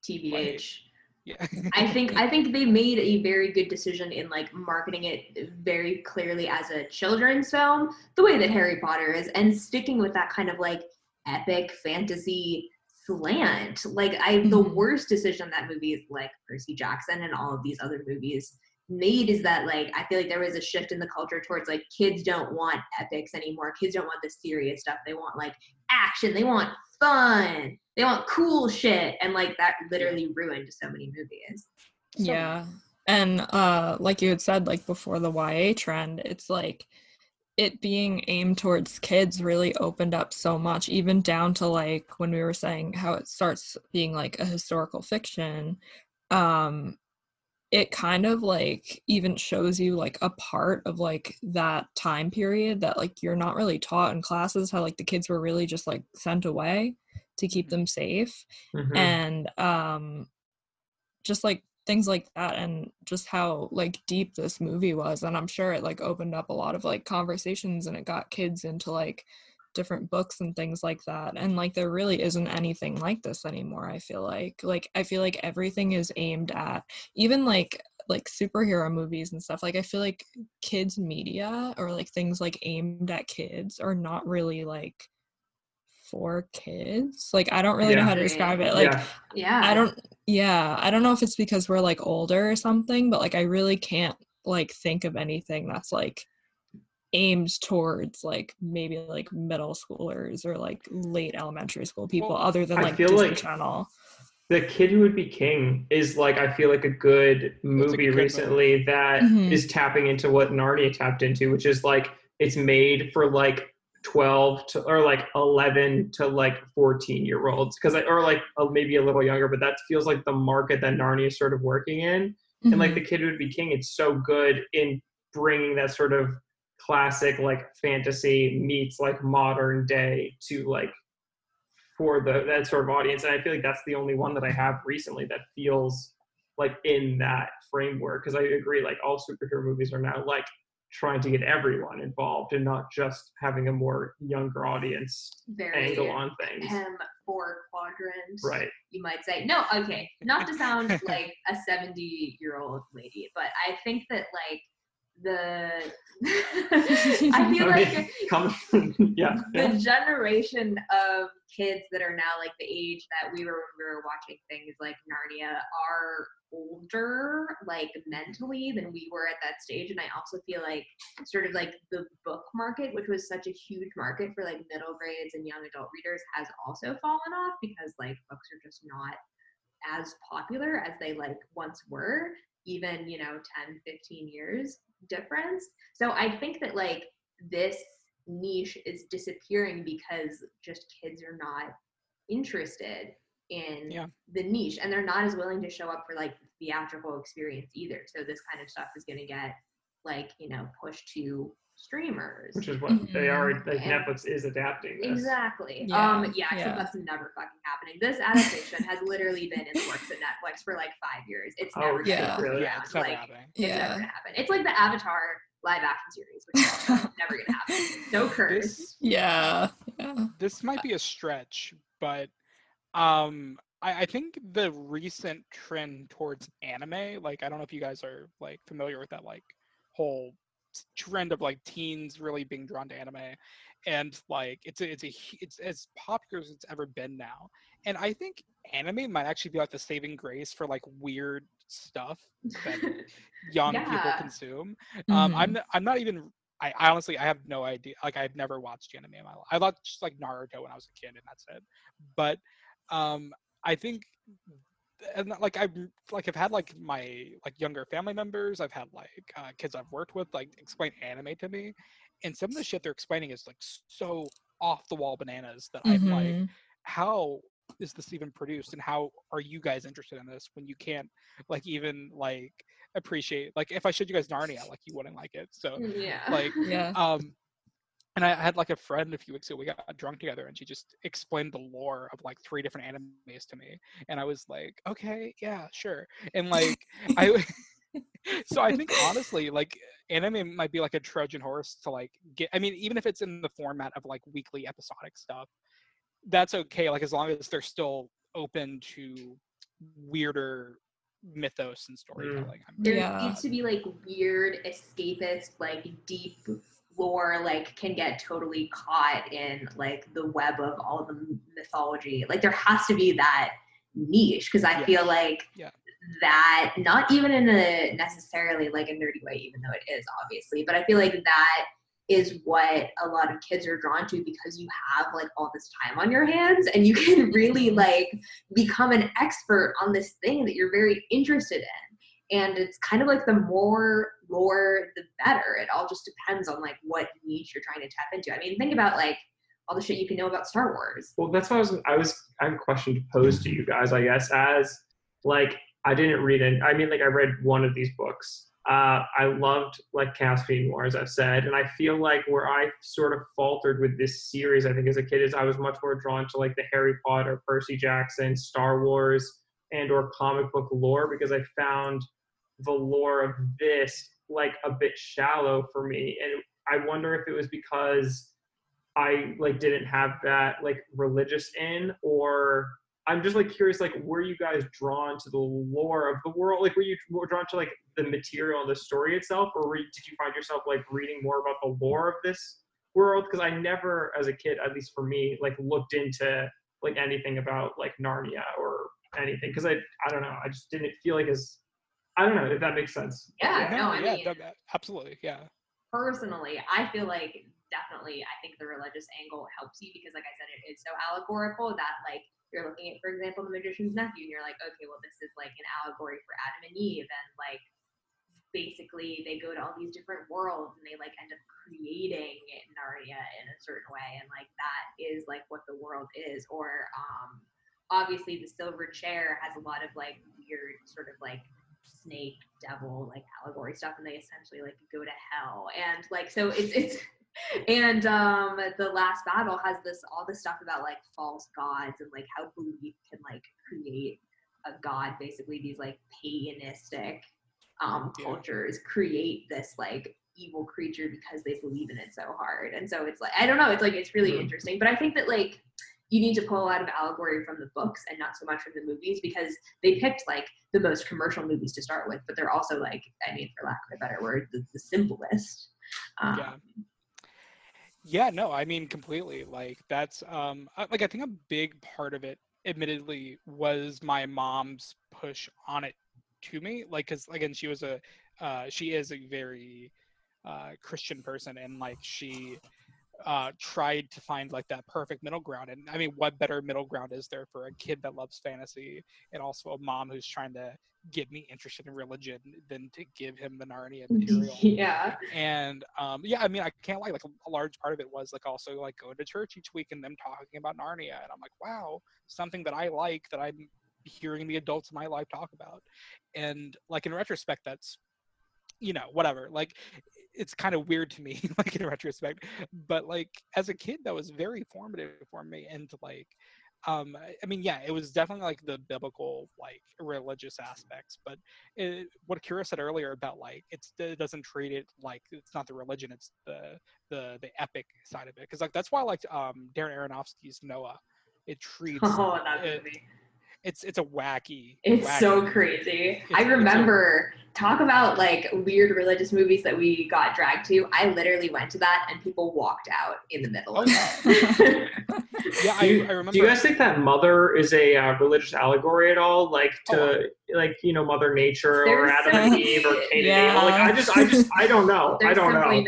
TBH. Yeah. I think I think they made a very good decision in like marketing it very clearly as a children's film, the way that Harry Potter is, and sticking with that kind of like epic fantasy slant. Like I the Mhm. worst decision that movies like Percy Jackson and all of these other movies made is that like I feel like there was a shift in the culture towards like kids don't want epics anymore. Kids don't want the serious stuff. They want like action. They want fun. They want cool shit. And like that literally ruined so many movies. So- yeah and uh like you had said like before the ya trend it's like it being aimed towards kids really opened up so much even down to like when we were saying how it starts being like a historical fiction um it kind of like even shows you like a part of like that time period that like you're not really taught in classes how like the kids were really just like sent away to keep them safe Mhm. and um just like things like that and just how like deep this movie was and i'm sure it like opened up a lot of like conversations and it got kids into like different books and things like that and like there really isn't anything like this anymore i feel like like i feel like everything is aimed at even like like superhero movies and stuff like i feel like kids media or like things like aimed at kids are not really like for kids like i don't really know how to describe it like yeah. Yeah. I don't yeah, I don't know if it's because we're like older or something, but like I really can't like think of anything that's like aimed towards like maybe like middle schoolers or like late elementary school people Well, other than like feel Disney like- Channel. The Kid Who Would Be King is like I feel like a good movie good movie. recently that is Mhm. tapping into what Narnia tapped into, which is like it's made for like 12 to or like 11 to like 14 year olds because I or like uh, maybe a little younger but that feels like the market that Narnia is sort of working in and like Mhm. the kid would be king it's so good in bringing that sort of classic like fantasy meets like modern day to like for the that sort of audience and i feel like that's the only one that i have recently that feels like in that framework because i agree like all superhero movies are now like trying to get everyone involved and not just having a more younger audience very angle on things hem four quadrants. right you might say. No, okay, not to sound like a 70 year old lady, but I think that like the I feel I like mean, come yeah, yeah. the generation of kids that are now like the age that we were when we were watching things like Narnia are older like mentally than we were at that stage and I also feel like sort of like the book market which was such a huge market for like middle grades and young adult readers has also fallen off because like books are just not as popular as they like once were even you know 10 15 years difference. So i think that like this niche is disappearing because just kids are not interested in Yeah. the niche and they're not as willing to show up for like theatrical experience either so this kind of stuff is going to get like you know pushed to streamers which is what they are like Yeah. netflix is adapting this Exactly. Yeah, Um. Yeah. Except yeah. that's never fucking happening. This adaptation has literally been in the works at Netflix for like five years. It's Oh, never. yeah. gonna Really? Yeah, it's like, happening. It's never gonna happen. It's like the Avatar live action series, which is never gonna happen. So cursed. This Yeah. Yeah. this might be a stretch, but um I, I think the recent trend towards anime, like I don't know if you guys are like familiar with that like whole trend of like teens really being drawn to anime and like it's a, it's a it's as popular as it's ever been now and i think anime might actually be like the saving grace for like weird stuff that young people Yeah. consume um i'm Mhm. n- i'm not even I, I honestly I have no idea. Like I've never watched anime in my life. I watched like Naruto when I was a kid, and that's it. But um, I think, and like I've like I've had like my like younger family members. I've had like uh, kids I've worked with like explain anime to me, and some of the shit they're explaining is like so off the wall bananas that I'm like, Mhm. how is this even produced, and how are you guys interested in this when you can't like even like appreciate like if I showed you guys Narnia, like you wouldn't like it. So Yeah. like yeah. um and I had like a friend a few weeks ago. We got drunk together, and she just explained the lore of like three different animes to me, and I was like, "Okay, yeah, sure." And like, I, so I think honestly, like, anime might be like a Trojan horse to like get. I mean, even if it's in the format of like weekly episodic stuff, that's okay. Like, as long as they're still open to weirder mythos and mm. storytelling. I'm there Yeah. needs to be like weird escapist, like deep lore like can get totally caught in like the web of all the mythology. Like there has to be that niche because I Yeah. feel like Yeah. that not even in a necessarily like a nerdy way, even though it is obviously, but I feel like that is what a lot of kids are drawn to because you have like all this time on your hands and you can really like become an expert on this thing that you're very interested in and it's kind of like the more lore the better it all just depends on like what niche you're trying to tap into i mean think about like all the shit you can know about star wars Well, that's what I was. I was. I have a question to pose to you guys. I guess as like I didn't read it. I mean, like I read one of these books. Uh, I loved like Caspian War, as I've said, and I feel like where I sort of faltered with this series, I think as a kid, is I was much more drawn to like the Harry Potter, Percy Jackson, Star Wars, and or comic book lore because I found the lore of this like a bit shallow for me, and I wonder if it was because I like didn't have that like religious in or I'm just like curious like were you guys drawn to the lore of the world? Like were you more drawn to like the material and the story itself or were did you find yourself like reading more about the lore of this world? Because I never as a kid at least for me like looked into like anything about like Narnia or anything because I I don't know I just didn't feel like as I don't know if that makes sense yeah no i yeah, mean that- that- absolutely, yeah. personally, I feel like definitely, I think the religious angle helps you because, like I said, it is so allegorical that, like, you're looking at, for example, the magician's nephew, and you're like, okay, well, this is like an allegory for Adam and Eve, and like, basically, they go to all these different worlds and they like end up creating Narnia in a certain way, and like, that is like what the world is. Or, um, obviously, the silver chair has a lot of like weird, sort of like snake devil like allegory stuff and they essentially like go to hell and like so it's it's and um the last battle has this all this stuff about like false gods and like how belief can like create a god basically these like paganistic um Yeah. cultures create this like evil creature because they believe in it so hard and so it's like i don't know it's like it's really Mhm. interesting but i think that like you need to pull a lot of allegory from the books and not so much from the movies because they picked like the most commercial movies to start with, but they're also like, I mean, for lack of a better word, the, the simplest. Um, Yeah. Yeah, no, I mean completely. Like that's um I- like I think a big part of it admittedly was my mom's push on it to me like cuz again she was a uh she is a very uh Christian person and like she uh tried to find like that perfect middle ground and I mean what better middle ground is there for a kid that loves fantasy and also a mom who's trying to get me interested in religion than to give him the Narnia material yeah. and um yeah i mean i can't lie like a, a large part of it was like also like going to church each week and them talking about narnia and i'm like wow something that i like that i'm hearing the adults in my life talk about and like in retrospect that's you know whatever like it's kind of weird to me like in retrospect but like as a kid that was very formative for me and like um I- mean yeah it was definitely like the biblical like religious aspects but it, what Kyra said earlier about like it's it doesn't treat it like it's not the religion it's the the the epic side of it because like that's why I liked um Darren Aronofsky's Noah it treats Oh, that it- movie. it's it's a wacky It's wacky so crazy. It's- I it's a- remember talk about like weird religious movies that we got dragged to. I literally went to that and people walked out in the middle Oh, of yeah do, you, I, I remember. do you guys think that mother is a uh, religious allegory at all? Like to like you know mother nature or There's adam and eve or cain Yeah. and abel like i just i just i don't know. I don't know. no way of knowing.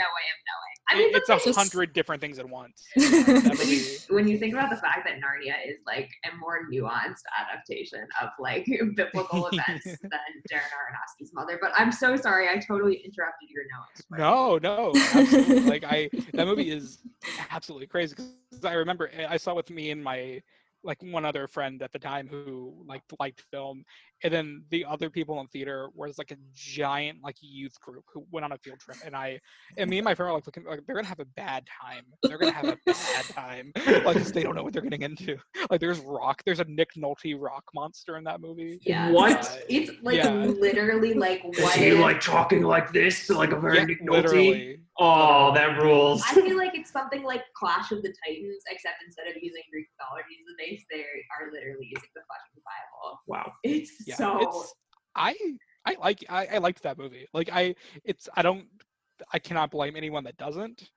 I mean, it's a hundred different things at once That when you, movie- when you think about the fact that Narnia is like a more nuanced adaptation of like biblical events than Darren Aronofsky's Mother, but I'm so sorry I totally interrupted your notes. No, no, absolutely. like I, that movie is absolutely crazy. Because I remember I saw with me and my like one other friend at the time who like liked film, and then the other people in theater was like a giant like youth group who went on a field trip, and I and me and my friend were like looking like they're gonna have a bad time. They're gonna have a bad time. like they don't know what they're getting into. Like there's rock. There's a Nick Nolte rock monster in that movie. Yeah. What? Uh, It's like Yeah. literally like is what he if- like talking like this like a very yeah, Nick Nolte? literally. Oh that rules I feel like it's something like Clash of the Titans, except instead of using Greek mythology as the base, they are literally using the Flash of the Bible. wow It's yeah so it's i i like I, I liked that movie like i it's i don't i cannot blame anyone that doesn't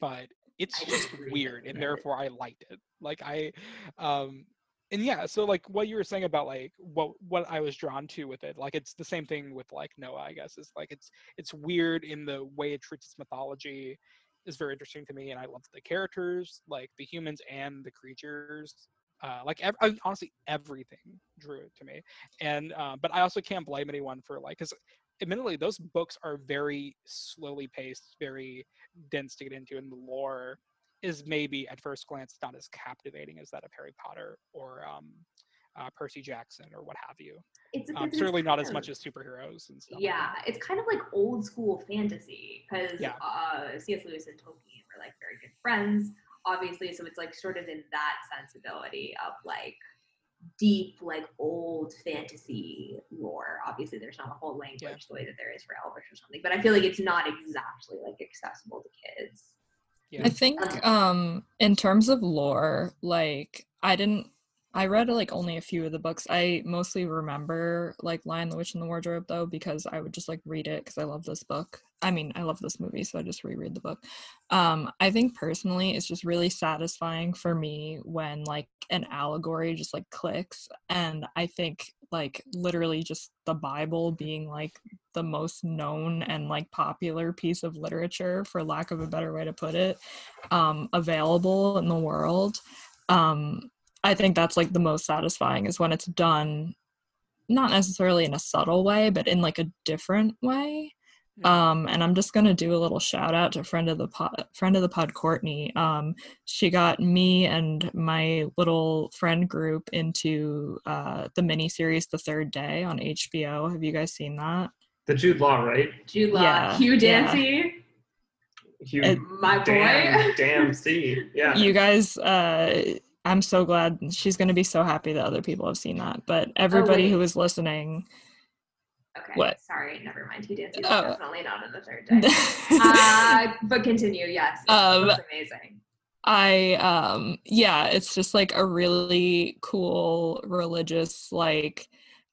but it's just weird, and therefore I liked it. Like I, um, and yeah, so like what you were saying about like what what I was drawn to with it, like it's the same thing with like Noah, I guess, is like it's it's weird in the way it treats its mythology is very interesting to me, and I love the characters, like the humans and the creatures. Uh, like ev- I- honestly, everything drew it to me, and uh, but I also can't blame anyone for like because admittedly those books are very slowly paced, very dense to get into, and the lore is maybe at first glance not as captivating as that of Harry Potter or um, uh, Percy Jackson or what have you. It's, Um, it's certainly not kind as much as superheroes and stuff. Yeah, that. it's kind of like old school fantasy because Yeah. uh, C.S. Lewis and Tolkien were like very good friends, obviously. So it's like sort of in that sensibility of like deep, like old fantasy lore. Obviously, there's not a whole language the way that there is for Elvish or something, but I feel like it's not exactly like accessible to kids. I think um in terms of lore, like I didn't I read like only a few of the books. I mostly remember like Lion the Witch and the Wardrobe though because I would just like read it because I love this book. I mean, I love this movie, so I just reread the book. Um I think personally it's just really satisfying for me when like an allegory just like clicks and I think like literally just the Bible being like the most known and like popular piece of literature for lack of a better way to put it um available in the world um i think that's like the most satisfying is when it's done not necessarily in a subtle way but in like a different way Mhm. um and i'm just going to do a little shout out to friend of the pod friend of the pod courtney um she got me and my little friend group into uh the mini series the third day on hbo have you guys seen that The Jude Law, right? Jude Law, Yeah, Hugh yeah. Dancy, Hugh, It- my boy. damn, damn Steve. Yeah. you guys uh i'm so glad she's going to be so happy that other people have seen that but everybody who wait. listening okay, What? sorry, never mind. Hugh Dancy is Oh. definitely not in the third day. uh, but continue. Yes, it Um, amazing. I um yeah, it's just like a really cool religious like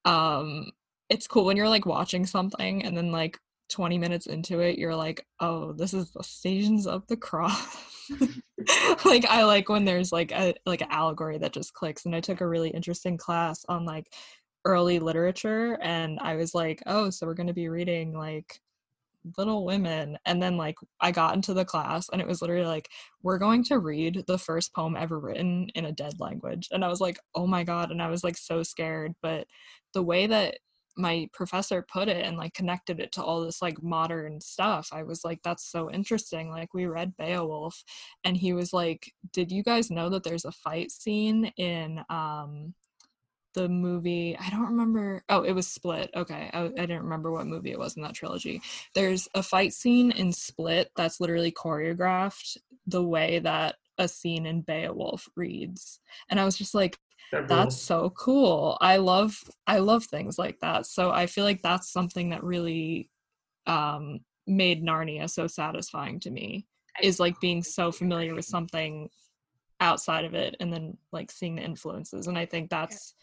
um it's cool when you're like watching something and then like 20 minutes into it you're like, "Oh, this is the stations of the cross." like I like when there's like a like an allegory that just clicks and I took a really interesting class on like early literature and I was like, "Oh, so we're going to be reading like Little Women." And then like I got into the class and it was literally like we're going to read the first poem ever written in a dead language. And I was like, oh my God. And I was like so scared. But the way that my professor put it and like connected it to all this like modern stuff, I was like, that's so interesting. Like, we read Beowulf, and he was like, did you guys know that there's a fight scene in, um, the movie i don't remember oh it was split okay I, I didn't remember what movie it was in that trilogy there's a fight scene in split that's literally choreographed the way that a scene in beowulf reads and i was just like that's so cool. I love i love things like that. So i feel like that's something that really um made narnia so satisfying to me is like being so familiar with something outside of it and then like seeing the influences and i think that's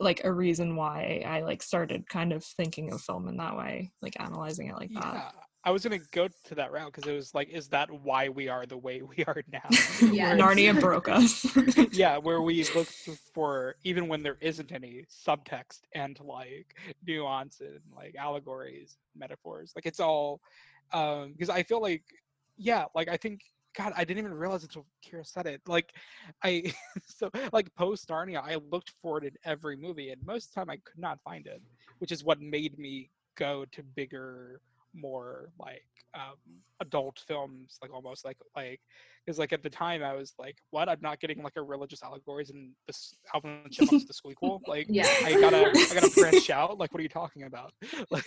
like a reason why i like started kind of thinking of film in that way like analyzing it like that. Yeah, I was gonna go to that route because it was like, is that why we are the way we are now? Yeah. Narnia broke us yeah, where we look for even when there isn't any subtext and like nuance and like allegories, metaphors. Like it's all um because I feel like yeah, like I think God, I didn't even realize until Kyra said it. Like I so like post Narnia, I looked for it in every movie and most of the time I could not find it, which is what made me go to bigger more like um adult films like almost like like because like at the time I was like, what? I'm not getting like a religious allegories in this Alvin and Chipmunks the Squeakquel. Like Yeah. I gotta I gotta branch out. Like what are you talking about? Like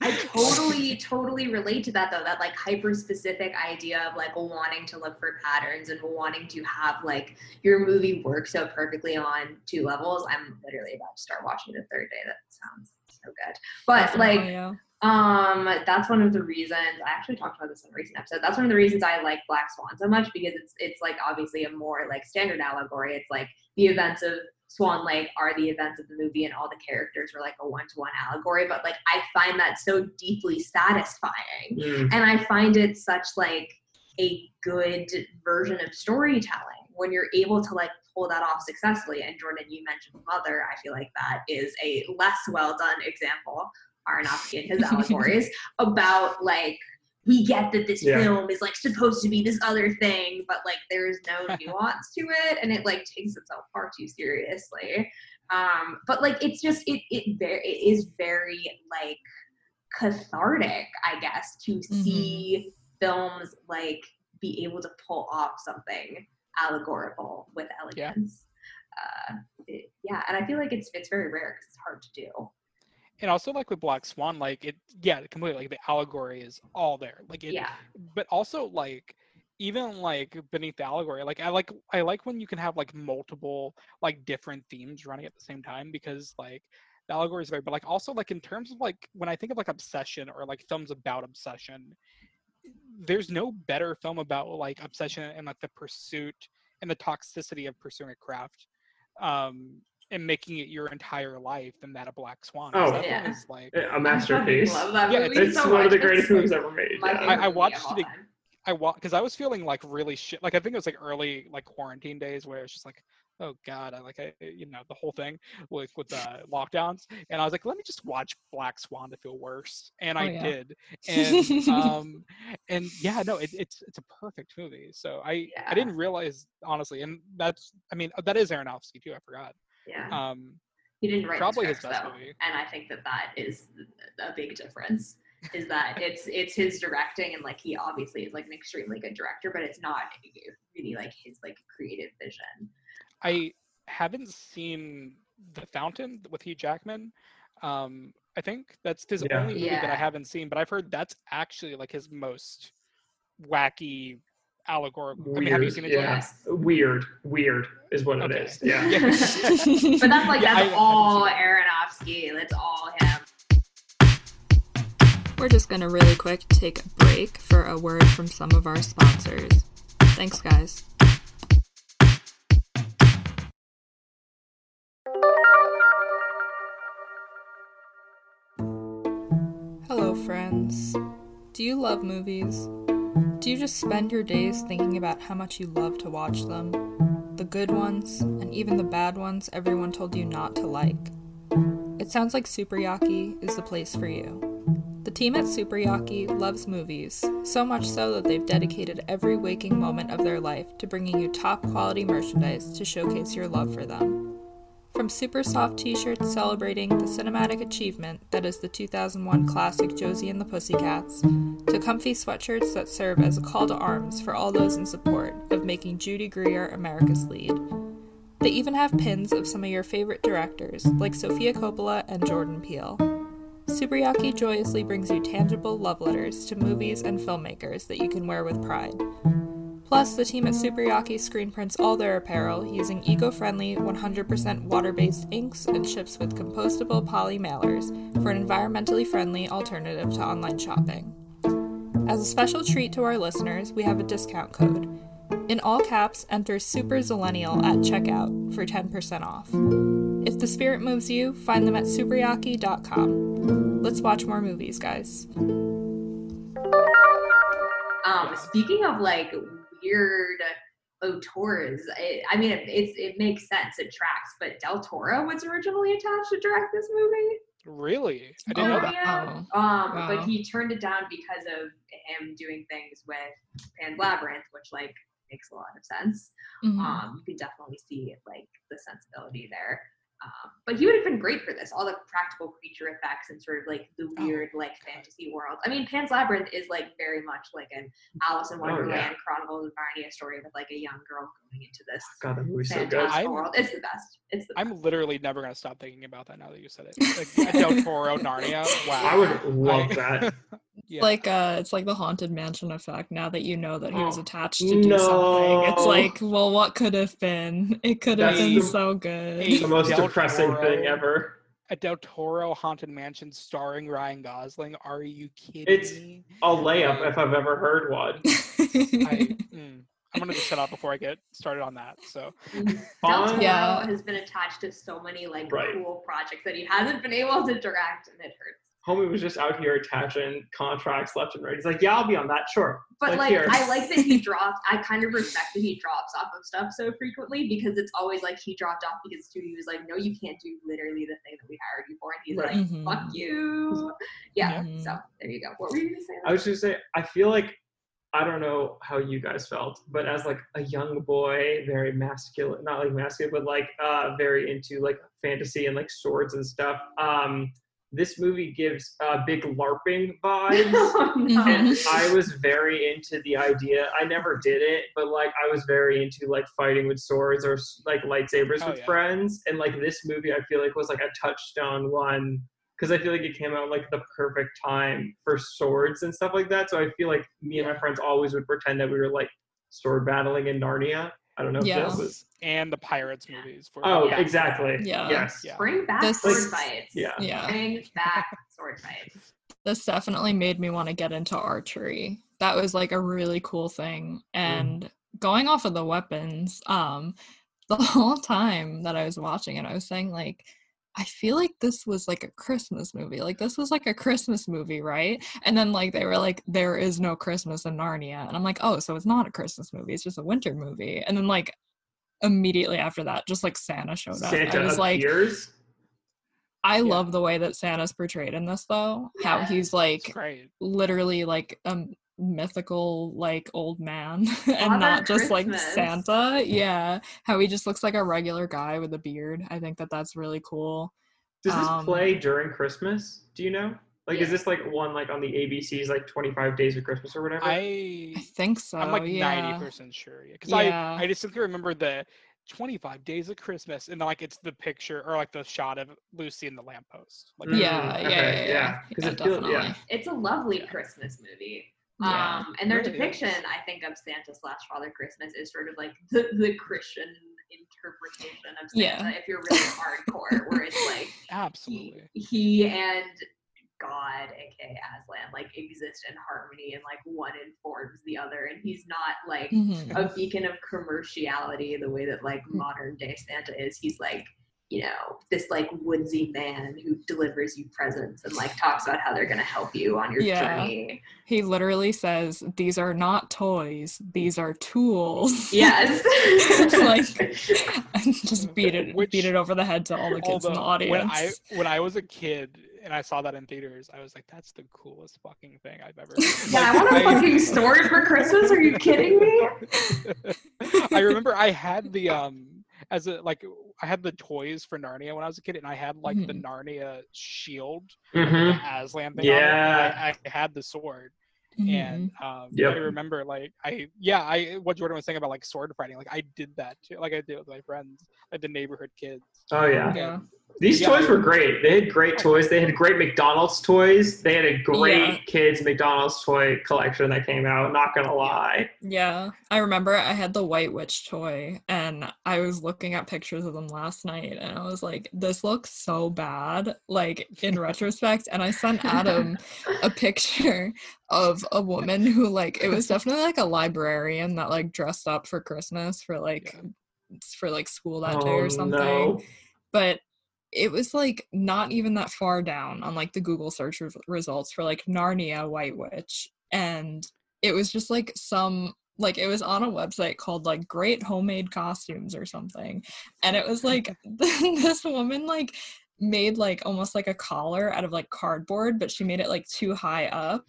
I totally, totally relate to that though. That like hyper specific idea of like wanting to look for patterns and wanting to have like your movie work so perfectly on two levels. I'm literally about to start watching the third day. That sounds so good. But like yeah. Um, that's one of the reasons I actually talked about this in a recent episode. That's one of the reasons I like Black Swan so much because it's it's like obviously a more like standard allegory. It's like the events of Swan Lake are the events of the movie and all the characters are like a one to one allegory. But like I find that so deeply satisfying. Mm. And I find it such like a good version of storytelling when you're able to like pull that off successfully. And Jordan, you mentioned Mother. I feel like that is a less well done example, Aronofsky and his allegories, about like we get that this Yeah. film is like supposed to be this other thing, but like there's no nuance to it, and it like takes itself far too seriously. Um, but like it's just it it very it is very like cathartic, I guess, to see films like be able to pull off something allegorical with Yeah. elegance. Uh, it- yeah, and I feel like it's it's very rare because it's hard to do. And also like with Black Swan, like it, yeah, completely. Like the allegory is all there. Like it, yeah, but also like even like beneath the allegory like i like i like when you can have like multiple like different themes running at the same time because like the allegory is very but like also like in terms of like when i think of like obsession or like films about obsession there's no better film about like obsession and like the pursuit and the toxicity of pursuing a craft um and making it your entire life than that of black Swan. Oh. that Yeah. is like A masterpiece. I love that Yeah, It's so one of the greatest It's, movies like, ever made. yeah. favorite I watched of all the- I watched because I was feeling like really shit. Like I think it was like early like quarantine days where it's just like, oh god, I like I you know the whole thing like with the lockdowns, and I was like, let me just watch Black Swan to feel worse, and Oh, I yeah. did, and um and yeah, no, it, it's it's a perfect movie. So I Yeah. I didn't realize honestly, and that's I mean that is Aronofsky too. I forgot. Yeah, Um, he didn't write probably the his scripts, best though, movie. and I think that that is a big difference. Is that it's it's his directing and like he obviously is like an extremely good director, but it's not really like his like creative vision. I haven't seen The Fountain with Hugh Jackman. Um, I think that's his Yeah. only movie that I haven't seen, but I've heard that's actually like his most wacky allegorical. I mean, have you Weird, seen it? yeah. Yes. Weird, weird is what it Okay. is. Yeah. Yeah. But that's like Yeah, that's haven't all seen it. Aronofsky. That's all him. We're just gonna really quick take a break for a word from some of our sponsors. Thanks, guys. Hello, friends. Do you love movies? Do you just spend your days thinking about how much you love to watch them? The good ones, and even the bad ones everyone told you not to like? It sounds like Super Yaki is the place for you. The team at Super Yaki loves movies, so much so that they've dedicated every waking moment of their life to bringing you top quality merchandise to showcase your love for them. From super soft t shirts celebrating the cinematic achievement that is the 2001 classic Josie and the Pussycats, to comfy sweatshirts that serve as a call to arms for all those in support of making Judy Greer America's lead. They even have pins of some of your favorite directors, like Sofia Coppola and Jordan Peele. Superyaki joyously brings you tangible love letters to movies and filmmakers that you can wear with pride. Plus, the team at Superyaki screen prints all their apparel using eco friendly, 100% water based inks and ships with compostable poly mailers for an environmentally friendly alternative to online shopping. As a special treat to our listeners, we have a discount code. In all caps, enter SuperZillennial at checkout for 10% off. If the spirit moves you, find them at superyaki.com. Let's watch more movies, guys. Um, speaking of like weird auteurs, I, I mean, it, it's it makes sense. It tracks. But Del Toro was originally attached to direct this movie. Really? I didn't know that. Yeah. Oh, Um, Wow. but he turned it down because of him doing things with Pan's Labyrinth, which like makes a lot of sense. Mhm. Um, you can definitely see like the sensibility there. Um, but he would have been great for this. All the practical creature effects and sort of like the Oh, weird like fantasy world. I mean, Pan's Labyrinth is like very much like an Alice in Oh, yeah. Wonderland Chronicles of Narnia story with like a young girl going into this God, that movie's so good. world. It's the best. It's the best. I'm literally never gonna stop thinking about that now that you said it. Like, Del Toro, Narnia. Wow. I would love I- that. yeah. Like uh it's like the haunted mansion effect now that you know that he was Oh, attached to do something. It's like, well what could have been? It could have That's been the- so good. The most Del depressing thing ever. a Del Toro haunted mansion starring Ryan Gosling. Are you kidding It's- me? A layup if I've ever heard one. I, mm, I'm gonna just shut up before I get started on that. So Del Toro Yeah. has been attached to so many like Right. cool projects that he hasn't been able to direct, and it hurts. Homie was just out here attaching contracts left and right. He's like, yeah, I'll be on that. Sure. But Like, like, here. I like that he dropped. I kind of respect that he drops off of stuff so frequently because it's always like he dropped off because the studio was like, no, you can't do literally the thing that we hired you for, and he's Right. like, Mhm. fuck you. Yeah. Mhm. So there you go. What were you gonna say? I was just gonna say, I feel like I don't know how you guys felt, but as like a young boy, very masculine, not like masculine, but like uh very into like fantasy and like swords and stuff. Um, this movie gives uh big LARPing vibes. oh, no. and. I was very into the idea. I never did it, but like I was very into like fighting with swords or like lightsabers Oh, with yeah. friends. And like this movie, I feel like was like a touchstone one because I feel like it came out like the perfect time for swords and stuff like that. So I feel like me and my friends always would pretend that we were like sword battling in Narnia. I don't know Yeah. if that was. and the pirates movies. For Oh, Yeah. exactly. Yeah. Yes. Yeah. Bring back This- sword fights. Yeah. Yeah. Bring back sword fights. this definitely made me want to get into archery. That was like a really cool thing. And going off of the weapons, um, the whole time that I was watching it, I was saying like, I feel like this was like a Christmas movie. Like this was like a Christmas movie, right? And then like they were like, there is no Christmas in Narnia. And I'm like, oh, so it's not a Christmas movie, it's just a winter movie. And then like immediately after that, just like Santa showed up. Santa I was like, appears. I Yeah. love the way that Santa's portrayed in this though. How he's like literally like a mythical like old man and not just like Santa. Yeah, how he just looks like a regular guy with a beard. I think that that's really cool. Does this um, play during Christmas? Do you know? Like, is this like one like on the ABCs like 25 Days of Christmas or whatever? I I think so. I'm like yeah. ninety percent sure. Yeah, because Yeah. I I distinctly remember the 25 Days of Christmas, and like it's the picture or like the shot of Lucy in the lamppost. Like Mm, Yeah, yeah, okay, yeah, yeah. yeah. 'Cause Yeah, it feel- yeah. definitely. It's a lovely Christmas movie. Yeah. Um, and their Really depiction, is. I think, of Santa slash Father Christmas is sort of like the, the Christian interpretation of Santa. Yeah. If you're really hardcore, where it's like he, absolutely. he and God, aka Aslan, like exist in harmony, and like one informs the other, and he's not like Mhm. a beacon of commerciality the way that like Mm. modern day Santa is. He's like, you know, this like woodsy man who delivers you presents and like talks about how they're gonna help you on your Yeah. journey. He literally says, "These are not toys; these are tools." Yes. like, just beat it, Which- beat it over the head to all the kids in the audience. when I when I was a kid and I saw that in theaters, I was like, "That's the coolest fucking thing I've ever." yeah, I want a fucking sword for Christmas. Are you kidding me? I remember I had the um as a like I had the toys for Narnia when I was a kid, and I had like the Mhm. Narnia shield, Mhm. the Aslan thing. Yeah. I, I had the sword, Mhm. and um, Yep. I remember like I yeah I what Jordan was saying about like sword fighting, like I did that too. Like I did with my friends, like the neighborhood kids. Oh yeah. yeah. These Yeah. toys were great. They had great toys. They had great McDonald's toys. They had a great Yeah. kids McDonald's toy collection that came out. Not gonna lie. Yeah, I remember I had the White Witch toy and I was looking at pictures of them last night and I was like, this looks so bad, like in retrospect. And I sent Adam a picture of a woman who, like, it was definitely like a librarian that, like, dressed up for Christmas for, like, for like school that day oh or something. no. But it was like not even that far down on like the Google search re- results for like Narnia White Witch. And it was just like some like it was on a website called like Great Homemade Costumes or something. And it was like this woman like made like almost like a collar out of like cardboard, but she made it like too high up.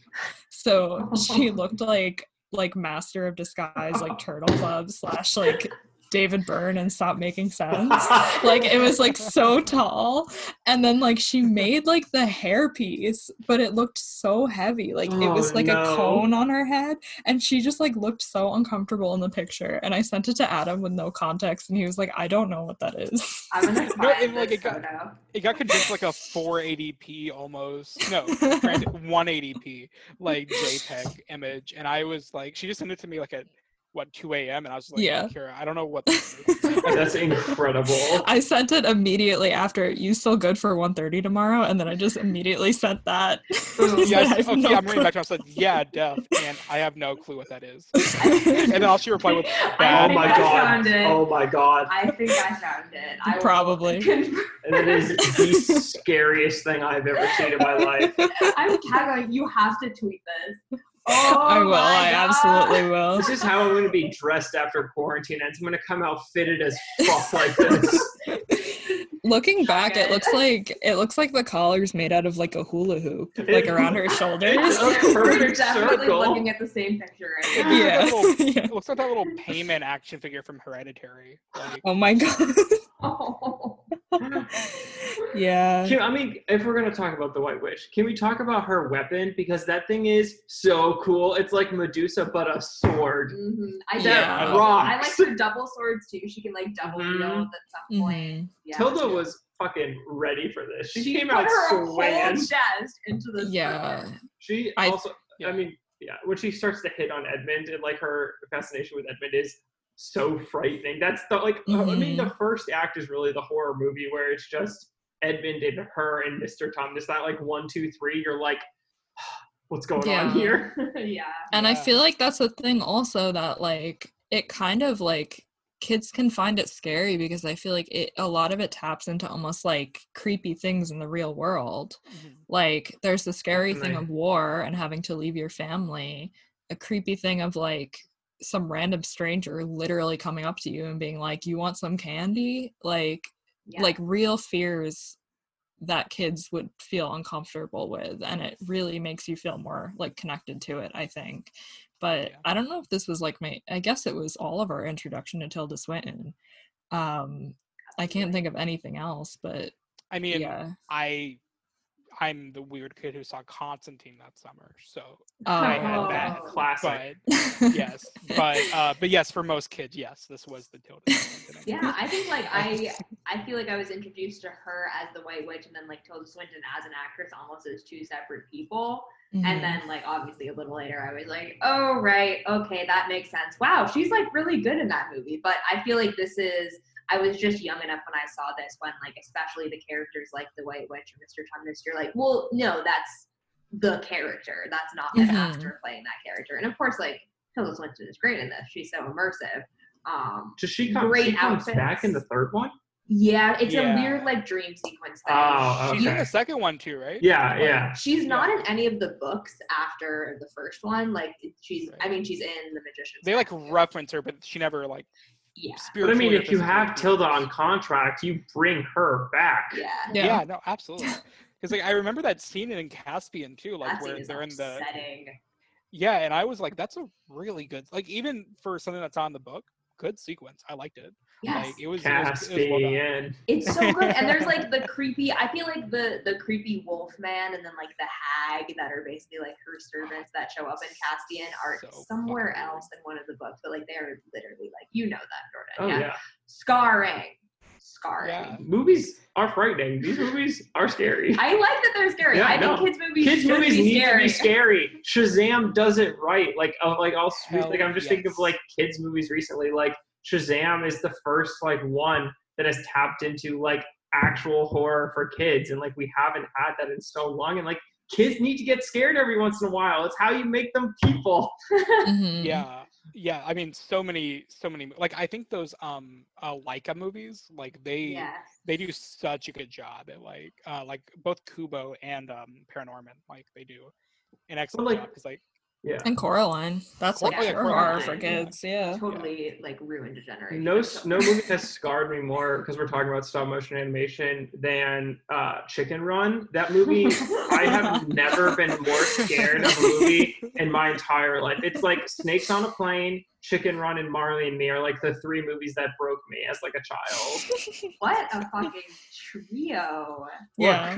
So she looked like like master of disguise, like turtle club slash like David Byrne and stop making sense like it was like so tall. And then like she made like the hair piece, but it looked so heavy. Like it was Oh, like no. a cone on her head. And she just like looked so uncomfortable in the picture. And i sent it to adam with no context and he was like i don't know what that is. I'm gonna No, find and, like, this it got- photo. It got condensed like a 480p almost. No granted 180p like JPEG image, and I was like, she just sent it to me like at what 2 a.m. and I was like, Yeah. Kyra, I don't know what. This. That's incredible. I sent it immediately after. You still good for 1.30 tomorrow? And then I just immediately sent that. Oh, I yes, okay, no I'm reading back to. her, I said, yeah, def, and I have no clue what that is. and then I'll she reply with, I oh my I god. Oh my god. I think I found it. I Probably. confirm. And it is the scariest thing I've ever seen in my life. I'm tagging. You have to tweet this. Oh I will. my I God. absolutely will. This is how I'm going to be dressed after quarantine ends. I'm going to come out fitted as fuck like this. Looking back, it looks like it looks like the collar's made out of like a hula hoop, like around her shoulders. It's a We're definitely circle. looking at the same picture right now. Yeah. looks like that little- Yeah. It looks like that little Paimon action figure from Hereditary. Like, Oh my god. Oh. yeah. Can, I mean, if we're going to talk about the White Witch, can we talk about her weapon? Because that thing is so cool. It's like Medusa, but a sword. Mm-hmm. I Yeah. yeah. I like Rocks. her double swords too. She can like double Mhm. wield at some point. Mhm. Yeah. Tilda was fucking ready for this. She, she came put out her whole swinging. chest into this. Yeah. weapon. She I- also, Yeah. I mean, yeah, when she starts to hit on Edmund and like her fascination with Edmund is so frightening. That's the like, I mean, the first act is really the horror movie where it's just Edmund and her and Mr. Tumnus. That like one, two, three. You're like, what's going Yeah. on here? yeah. And I feel like that's the thing also that like it kind of like kids can find it scary because I feel like it a lot of it taps into almost like creepy things in the real world. mhm. Like there's the scary thing of war and having to leave your family, a creepy thing of like some random stranger literally coming up to you and being like, "You want some candy?" Like yeah. like real fears that kids would feel uncomfortable with and it really makes you feel more like connected to it i think but Yeah. i don't know if this was like my i guess it was all of our introduction to tilda swinton um i can't think of anything else but I mean, yeah I, I'm the weird kid who saw Constantine that summer. So, oh I had that. Oh. Classic. but yes, but uh, but yes, for most kids, yes, this was the Tilda. Swinton Yeah, I think like I I feel like I was introduced to her as the White Witch and then like Tilda Swinton as an actress almost as two separate people. Mhm. And then like obviously a little later I was like, oh right, okay, that makes sense. Wow, she's like really good in that movie. But I feel like this is I was just young enough when I saw this when like especially the characters like the White Witch or Mr. Tumnus, you're like, well, no, that's the character. That's not an Mhm. actor playing that character. And of course, like Tilda Swinton is great in this. She's so immersive. Um Does she come? Great she comes back in the third one. yeah, it's Yeah. a weird like dream sequence thing. Oh, She's in the second one too, right? Yeah, Like, yeah. She's not in any of the books after the first one. Like she's, I mean, she's in the Magician's. They like reference her, but she never like Yeah, But I mean, if you have. Tilda on contract, you bring her back. yeah. yeah, Yeah, no, absolutely. Because like I remember that scene in Caspian too, like that scene where is they're in the upsetting. yeah, and I was like, that's a really good like even for something that's on the book, good sequence. I liked it. Yes, Like it was, it was, it was well. Caspian. it's so good. And there's like the creepy. I feel like the the creepy wolf man and then like the hag that are basically like her servants that show up in Caspian are So somewhere weird. else in one of the books, but like they're literally like you know that Oh Jordan. yeah. Scarring, scarring. Yeah. Movies are frightening. These movies are scary. I like that they're scary. Yeah, I think no. kids movies Kids should movies be need scary. to be scary. Shazam does it right. Like, uh, like I'll Hell like I'm just thinking of like kids movies recently. Like Shazam is the first like one that has tapped into like actual horror for kids, and like we haven't had that in so long. And like kids need to get scared every once in a while. It's how you make them people. Mhm. Yeah. Yeah, I mean, so many, so many. Like, I think those um, uh, Laika movies, like they, yes. they do such a good job at like, uh, like both Kubo and um, Paranorman, like they do an excellent like, job. Because like, Yeah. and coraline that's like Coraline, pure Coraline, horror for kids yeah Totally like ruined a generation. No, of no movie has scarred me more because we're talking about stop motion animation than uh, Chicken Run. That movie, I have never been more scared of a movie in my entire life. It's like Snakes on a Plane, Chicken Run, and Marley and Me are like the three movies that broke me as like a child. what a fucking trio. yeah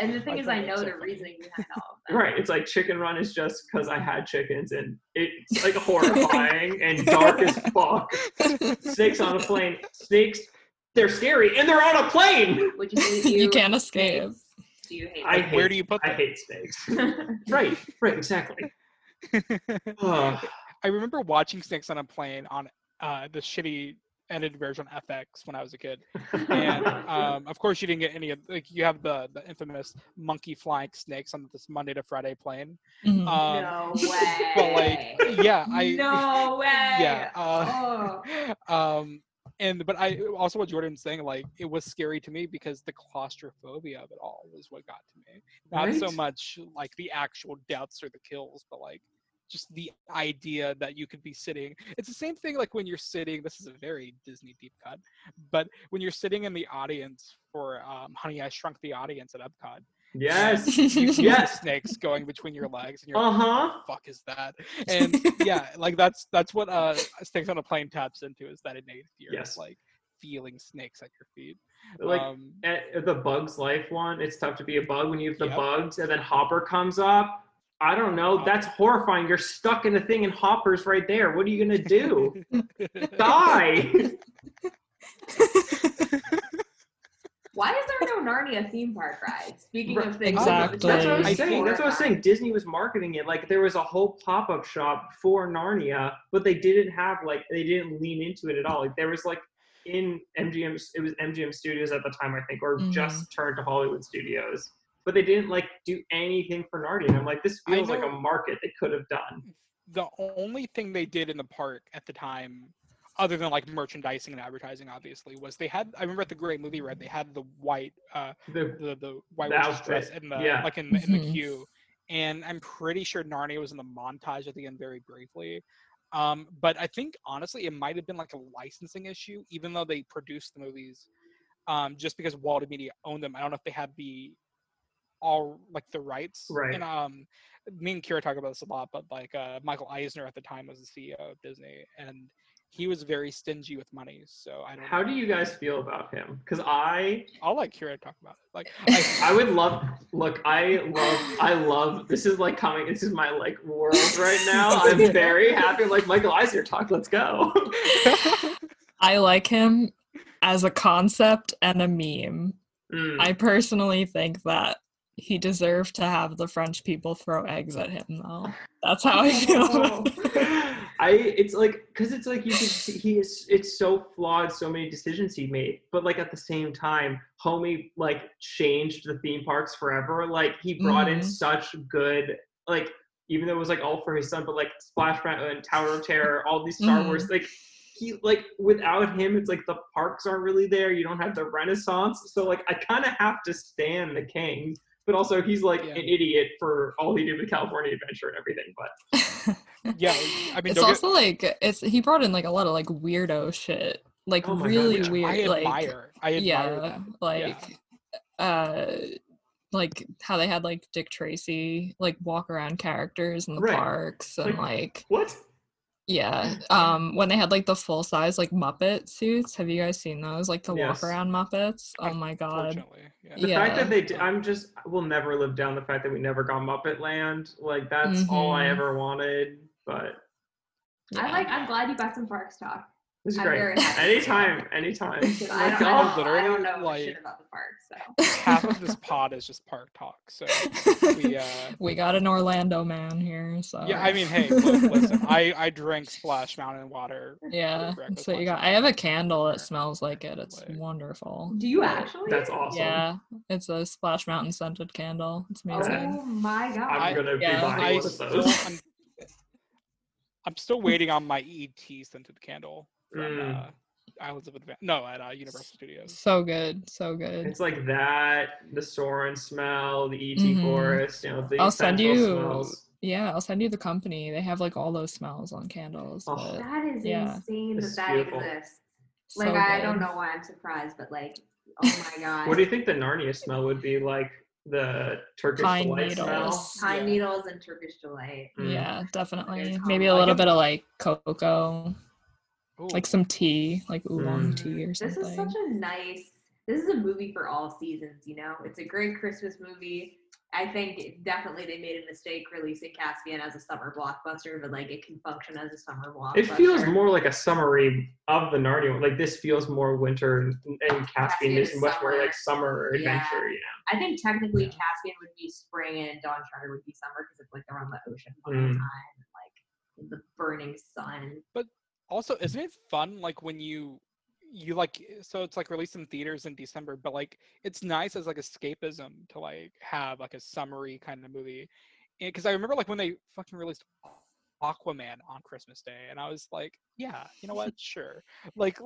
And the thing I is, I know so the funny. reasoning behind all of them. Right. It's like Chicken Run is just because I had chickens and it's like horrifying and dark as fuck. Snakes on a plane. Snakes, they're scary and they're on a plane. Would you hate you? you can't escape? Do you hate I like, where do you put I hate snakes. Right, right, exactly. Ugh. I remember watching Snakes on a Plane on uh, the shitty edited version FX when I was a kid, and um, of course you didn't get any of like you have the the infamous monkey flying snakes on this Monday to Friday plane. Mhm. Um, no way. but like yeah, I no way. yeah. Uh, Oh. um and but i also what jordan's saying like it was scary to me because the claustrophobia of it all was what got to me not so much like the actual deaths or the kills but like just the idea that you could be sitting it's the same thing like when you're sitting this is a very disney deep cut but when you're sitting in the audience for um, honey i shrunk the audience at epcot Yes. you Yes. snakes going between your legs and you're Uh like, huh. fuck is that? And yeah, like that's that's what uh snakes on a plane taps into is that innate fear Yes. of like feeling snakes at your feet. Like um, at the Bugs Life one, it's tough to be a bug when you have the Yep. bugs and then Hopper comes up. I don't know. That's horrifying. You're stuck in a thing and Hopper's right there. What are you gonna do? Die. Why is there no Narnia theme park ride? Speaking of things, Exactly. That's what I was saying. That's what I was saying. Disney was marketing it like there was a whole pop-up shop for Narnia, but they didn't have like they didn't lean into it at all. Like there was like in MGM, it was MGM Studios at the time, I think, or Mhm. just turned to Hollywood Studios. But they didn't like do anything for Narnia. And I'm like, this feels like a market they could have done. the only thing they did in the park at the time, other than like merchandising and advertising, obviously, was they had. I remember at the Great Movie Ride, they had the white, uh, The, the the white The witch's dress in the yeah. like in the, in the queue, and I'm pretty sure Narnia was in the montage at the end very briefly. Um, but I think honestly, it might have been like a licensing issue, even though they produced the movies, um, just because Walden Media owned them. I don't know if they had the all like the rights. Right. And um, me and Kyra talk about this a lot, but like uh, Michael Eisner at the time was the CEO of Disney, and he was very stingy with money. So I don't. Know. How know. do you guys feel about him? Because I I'll let Kyra talk about it. Like I, I would love look, I love I love this is like coming this is my like world right now. I'm very happy. Like Michael Eisner talk, let's go. I like him as a concept and a meme. Mm. I personally think that he deserved to have the French people throw eggs at him, though. That's how I feel. I it's like because it's like you can see he is it's so flawed so many decisions he made but like at the same time homie like changed the theme parks forever like he brought in Mhm. such good like even though it was like all for his son but like Splash Mountain Tower of Terror all these Star Mhm. Wars like he like without him it's like the parks aren't really there you don't have the Renaissance so like I kind of have to stand the king but also he's like Yeah. an idiot for all he did with California Adventure and everything but yeah, I mean, it's don't also like it's he brought in like a lot of like weirdo shit, like Oh my God, really weird, I like admire. I admire yeah, them. like uh, like how they had like Dick Tracy like walk around characters in the Right. parks and Like- like what yeah, um, when they had like the full size like Muppet suits. Have you guys seen those? Like the Yes. walk around Muppets. Oh my god. Unfortunately, yeah. The fact Yeah. that they, d- I'm just, we'll never live down the fact that we never got Muppet Land. Like that's all I Mhm. ever wanted. But I like. I'm glad you got some parks talk. This is I'm great. very happy. Anytime, anytime. I don't, oh, I don't, I don't know like- shit about the parks. So half of this pod is just park talk. So we, uh, we got an Orlando man here, so yeah, I mean, hey, li- listen, I I drink Splash Mountain water. yeah, breakfast that's what you got. I have a candle that smells like it. It's Like- wonderful. do you actually? That's awesome. Yeah, it's a Splash Mountain scented candle. It's amazing. Oh my god. I'm gonna yeah. be buying I one of those. I'm, I'm still waiting on my ET scented candle from Mm. uh, Islands of Adventure. No, at uh, Universal Studios. So good, so good. It's like that, the Soren smell, the ET Mhm. forest, you know, the I'll send you. smells. Yeah, I'll send you the company. They have like all those smells on candles. Oh. but that is yeah. insane This is that that beautiful. exists. so Like I don't know why I'm surprised, but like, oh my god. What do you think the Narnia smell would be like? The Turkish Pine delight smell. needles. Pine Yeah. needles and Turkish delight. Mm. Yeah, definitely. Maybe a combo. little bit of like cocoa, Ooh. like some tea, like oolong Mm. tea or something. This is such a nice. This is a movie for all seasons. You know, it's a great Christmas movie. I think it- definitely they made a mistake releasing Caspian as a summer blockbuster, but like it can function as a summer blockbuster. It feels more like a summary of the Narnia. one. Like this feels more winter, and, and Caspian Caspian is is much more like summer Yeah. adventure. You know. I think technically Yeah. Caspian would be spring and Dawn Treader would be summer because it's like they're on the ocean all Mm. the time. Like the burning sun. Also, isn't it fun like when you you like so it's like released in theaters in December, but like it's nice as like escapism to like have like a summary kind of movie. Because I remember like when they fucking released Aquaman on Christmas Day, and I was like, yeah, you know what, sure, like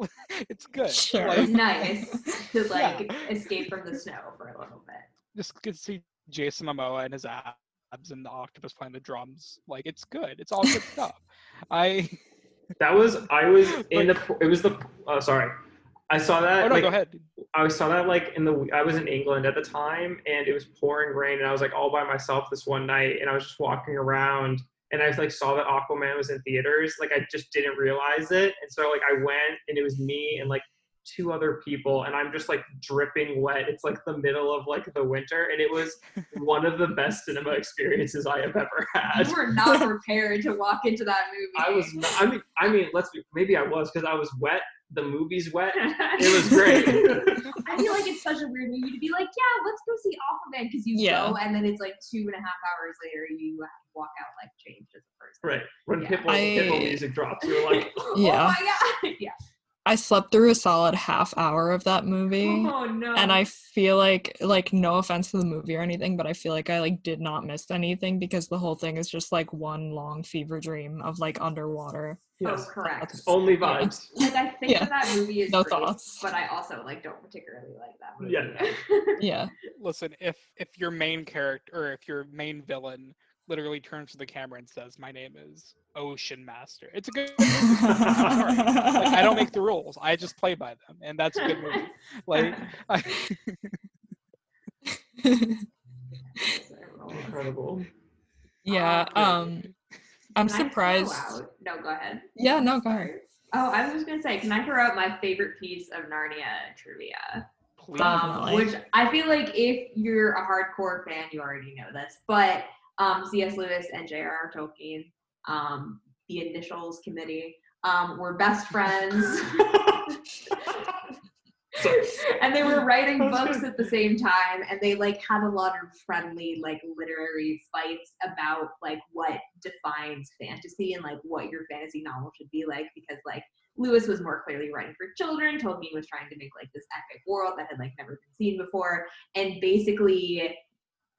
it's good. Sure. Like, nice to like Yeah. escape from the snow for a little bit. just get to see Jason Momoa and his abs and the octopus playing the drums. Like it's good. It's all good stuff. I That was I was in the it was the oh sorry. I saw that oh no, like, go ahead. I saw that like in the I was in England at the time and it was pouring rain and I was like all by myself this one night and I was just walking around and I like saw that Aquaman was in theaters like I just didn't realize it and so like I went and it was me and like two other people and I'm just like dripping wet it's like the middle of like the winter and it was one of the best cinema experiences I have ever had You were not prepared to walk into that movie. I was not, I mean I mean let's be maybe I was because I was wet the movie's wet it was great I feel like it's such a weird movie to be like, yeah, let's go see Aquaman because you Yeah. go, and then it's like two and a half hours later, you walk out like changed as a person. Right. When Yeah. Pitbull, I- Pitbull music drops, you're like, oh Yeah. Oh my god. Yeah. I slept through a solid half hour of that movie. Oh no. and I feel like like no offense to the movie or anything, but I feel like I like did not miss anything because the whole thing is just like one long fever dream of like underwater. Oh, yes, Oh, correct. That's- only Yeah. vibes. Like I think Yeah. that, that movie is No great, thoughts. but I also like don't particularly like that movie. Yeah. Yeah. Listen, if if your main character or if your main villain literally turns to the camera and says, "My name is Ocean Master," it's a good. movie. I'm. Like, I don't make the rules. I just play by them, and that's a good movie. Like, I, Incredible. yeah. Um, Um I'm Can surprised. No, go ahead. Yeah, no, go ahead. Oh, I was just gonna say, can I throw out my favorite piece of Narnia trivia? please. Um, which I feel like if you're a hardcore fan, you already know this. But um, C.S. Lewis and J.R.R. Tolkien, um, the Initials Committee, um, were best friends. And they were writing books at the same time and they like had a lot of friendly like literary fights about like what defines fantasy and like what your fantasy novel should be like because like lewis was more clearly writing for children tolkien was trying to make like this epic world that had like never been seen before and basically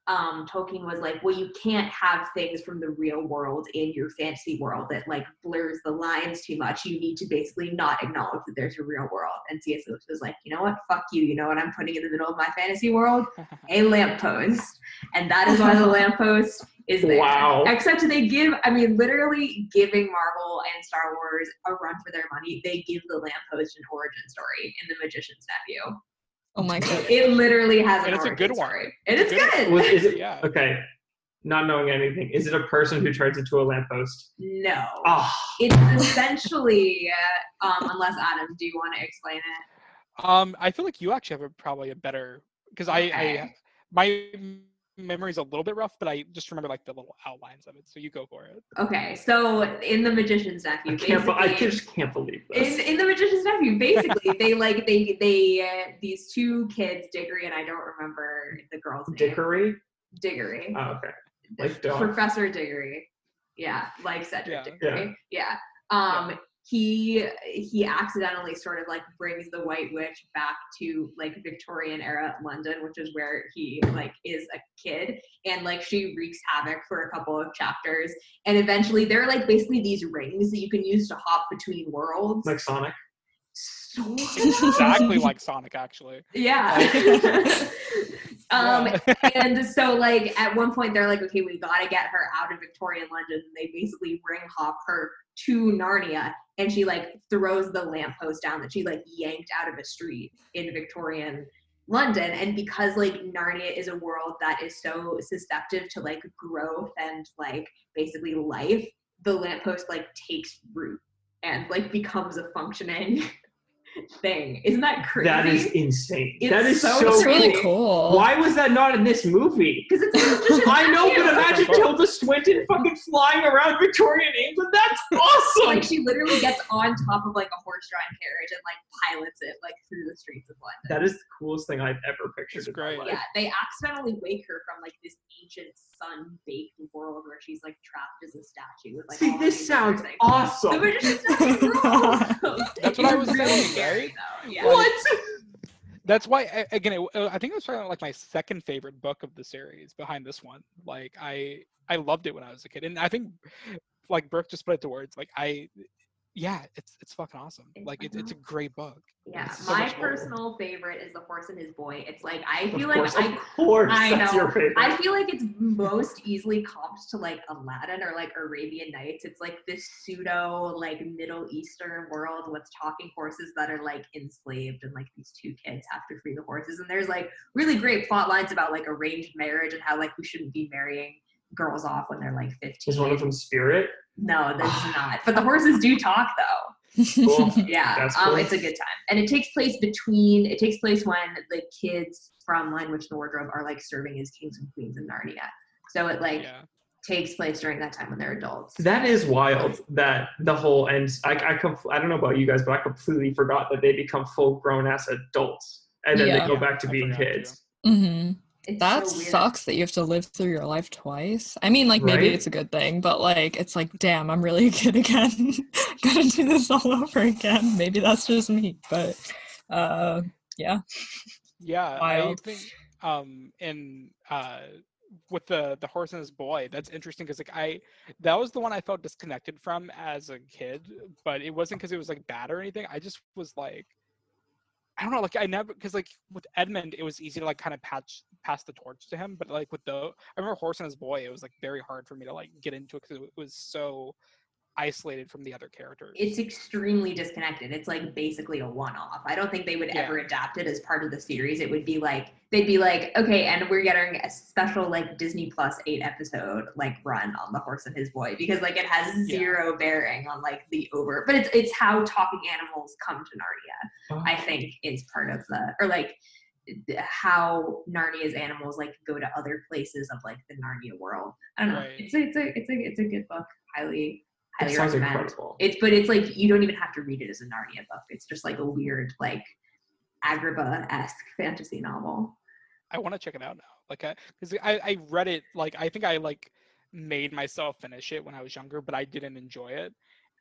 um, Tolkien was like, well, you can't have things from the real world in your fantasy world that like blurs the lines too much. You need to basically not acknowledge that there's a real world. And C.S. Lewis was like, you know what? Fuck you. You know what I'm putting in the middle of my fantasy world? A lamppost. And that is why the lamppost is there. Wow. Except they give, I mean, literally giving Marvel and Star Wars a run for their money. They give the lamppost an origin story in The Magician's Nephew. Oh my god. It literally has an And it's a origin good one. story. And It's it's good good. Is it, Yeah. Okay. Not knowing anything, is it a person who turns into a lamppost? No. Ah, It's essentially, uh, um, unless Adam, do you want to explain it? Um, I feel like you actually have a, probably a better because I, I my memory's a little bit rough, but I just remember like the little outlines of it. So you go for it. Okay, so in The Magician's I Nephew, can't. I just can't believe in, this. in The Magician's Nephew, basically, they like, they, they, uh, these two kids, Diggory, and I don't remember the girl's name. Dickory. Diggory. Oh, okay. Like dog. Professor Diggory. Yeah, like Cedric Yeah. Diggory. Yeah. Um, he he accidentally sort of like brings the White Witch back to like Victorian era London, which is where he like is a kid, and like she wreaks havoc for a couple of chapters, and eventually there are like basically these rings that you can use to hop between worlds. Like Sonic. so Exactly like Sonic, actually. yeah. um, and so like at one point they're like okay we gotta get her out of victorian london. And they basically ring hop her to narnia and she like throws the lamppost down that she like yanked out of a street in victorian london. And because like narnia is a world that is so susceptible to like growth and like basically life the lamppost like takes root and like becomes a functioning thing. Isn't that crazy? That is insane. It's that is so so, It's really cool. cool. Why was that not in this movie? because it's a just a I know, but imagine Tilda Swinton fucking flying around Victorian England. That's awesome. like she literally gets on top of like a horse-drawn carriage and like pilots it like through the streets of London. that is the coolest thing I've ever pictured. It's great. yeah, they accidentally wake her from like this ancient sun-baked world where she's like trapped as a statue. With, like, See, this sounds awesome. The magician's statue rules. That's what I was really saying, scary, right? though. Yeah. What? That's why again, it, uh, I think it was probably like my second favorite book of the series behind this one. Like I I loved it when I was a kid, and I think like Brooke just put it to words. Like I, yeah, it's it's fucking awesome. It's Like it, it's a great book. Yeah, so my much fun. personal favorite is The Horse and His Boy. It's like I Of feel course, like I of course, I that's know. your favorite. I feel like it's most easily comped to like Aladdin or like Arabian Nights. It's like this pseudo like Middle Eastern world with talking horses that are like enslaved and like these two kids have to free the horses. And there's like really great plot lines about like arranged marriage and how like we shouldn't be marrying girls off when they're like 15. Is one of them Spirit? No, there's not. But the horses do talk though. Cool. Yeah, That's um, cool. it's a good time, and it takes place between. It takes place when the kids from Lion Witch and the Wardrobe are like serving as kings and queens in Narnia. So it like Yeah. takes place during that time when they're adults. That is wild. That the whole and I I, compl- I don't know about you guys, but I completely forgot that they become full grown ass adults and then Yeah. they go back to I being forgot too. kids. hmm It's That so sucks that you have to live through your life twice. I mean, like maybe Right? it's a good thing, but like it's like, damn, I'm really a kid again. Gotta do this all over again. Maybe that's just me, but uh, yeah. Yeah, I think um in uh with the the horse and his boy, that's interesting because like I that was the one I felt disconnected from as a kid, but it wasn't because it was like bad or anything. I just was like I don't know, like I never because like with Edmund it was easy to like kind of patch pass the torch to him, but like with the I remember horse and his boy, it was like very hard for me to like get into it because it was so isolated from the other characters. It's extremely disconnected. It's like basically a one-off. I don't think they would Yeah. ever adapt it as part of the series. It would be like they'd be like, okay, and we're getting a special like Disney Plus eight episode like run on the horse and his boy because like it has Yeah. zero bearing on like the over. But it's it's how talking animals come to Narnia. Oh, I think is part of the or like how Narnia's animals like go to other places of like the Narnia world. I don't know. Right. It's a it's a it's a it's a good book. Highly It highly sounds recommend. incredible. It's but it's like you don't even have to read it as a Narnia book. It's just like a weird like Agrabah esque fantasy novel. I want to check it out now. Like, I because I, I read it like I think I like made myself finish it when I was younger, but I didn't enjoy it.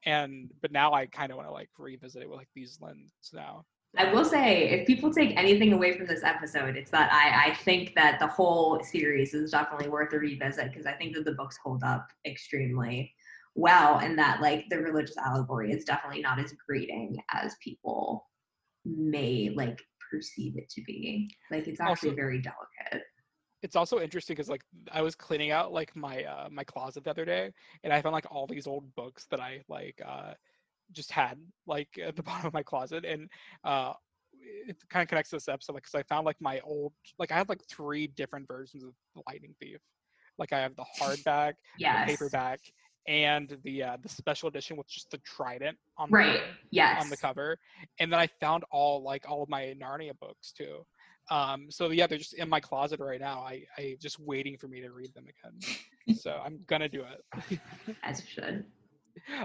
And but now I kind of want to like revisit it with like these lens now. I will say, if people take anything away from this episode, it's that I, I think that the whole series is definitely worth a revisit because I think that the books hold up extremely well and that like the religious allegory is definitely not as grating as people may like perceive it to be. Like it's actually Also- very delicate. It's also interesting because like I was cleaning out like my uh my closet the other day, and I found like all these old books that I like uh just had like at the bottom of my closet, and uh it kind of connects to this episode like because I found like my old like I have like three different versions of the Lightning Thief. Like I have the hardback, Yes. the paperback, and the uh, the special edition with just the trident on Right. the, Yes. on the cover. And then I found all like all of my Narnia books too. Um, so yeah, they're just in my closet right now. I I just waiting for me to read them again. so I'm gonna do it. As you should.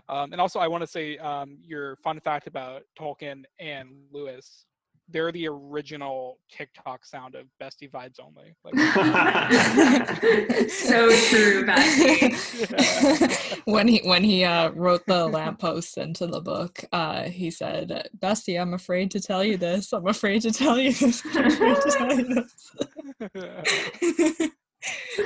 um, and also I want to say um, your fun fact about Tolkien and Lewis. They're the original TikTok sound of Bestie vibes only. Like, so true, Bessie. when he when he uh, wrote the lamppost into the book, uh, he said, "Bestie, I'm afraid to tell you this. I'm afraid to tell you this. I'm afraid to tell you this."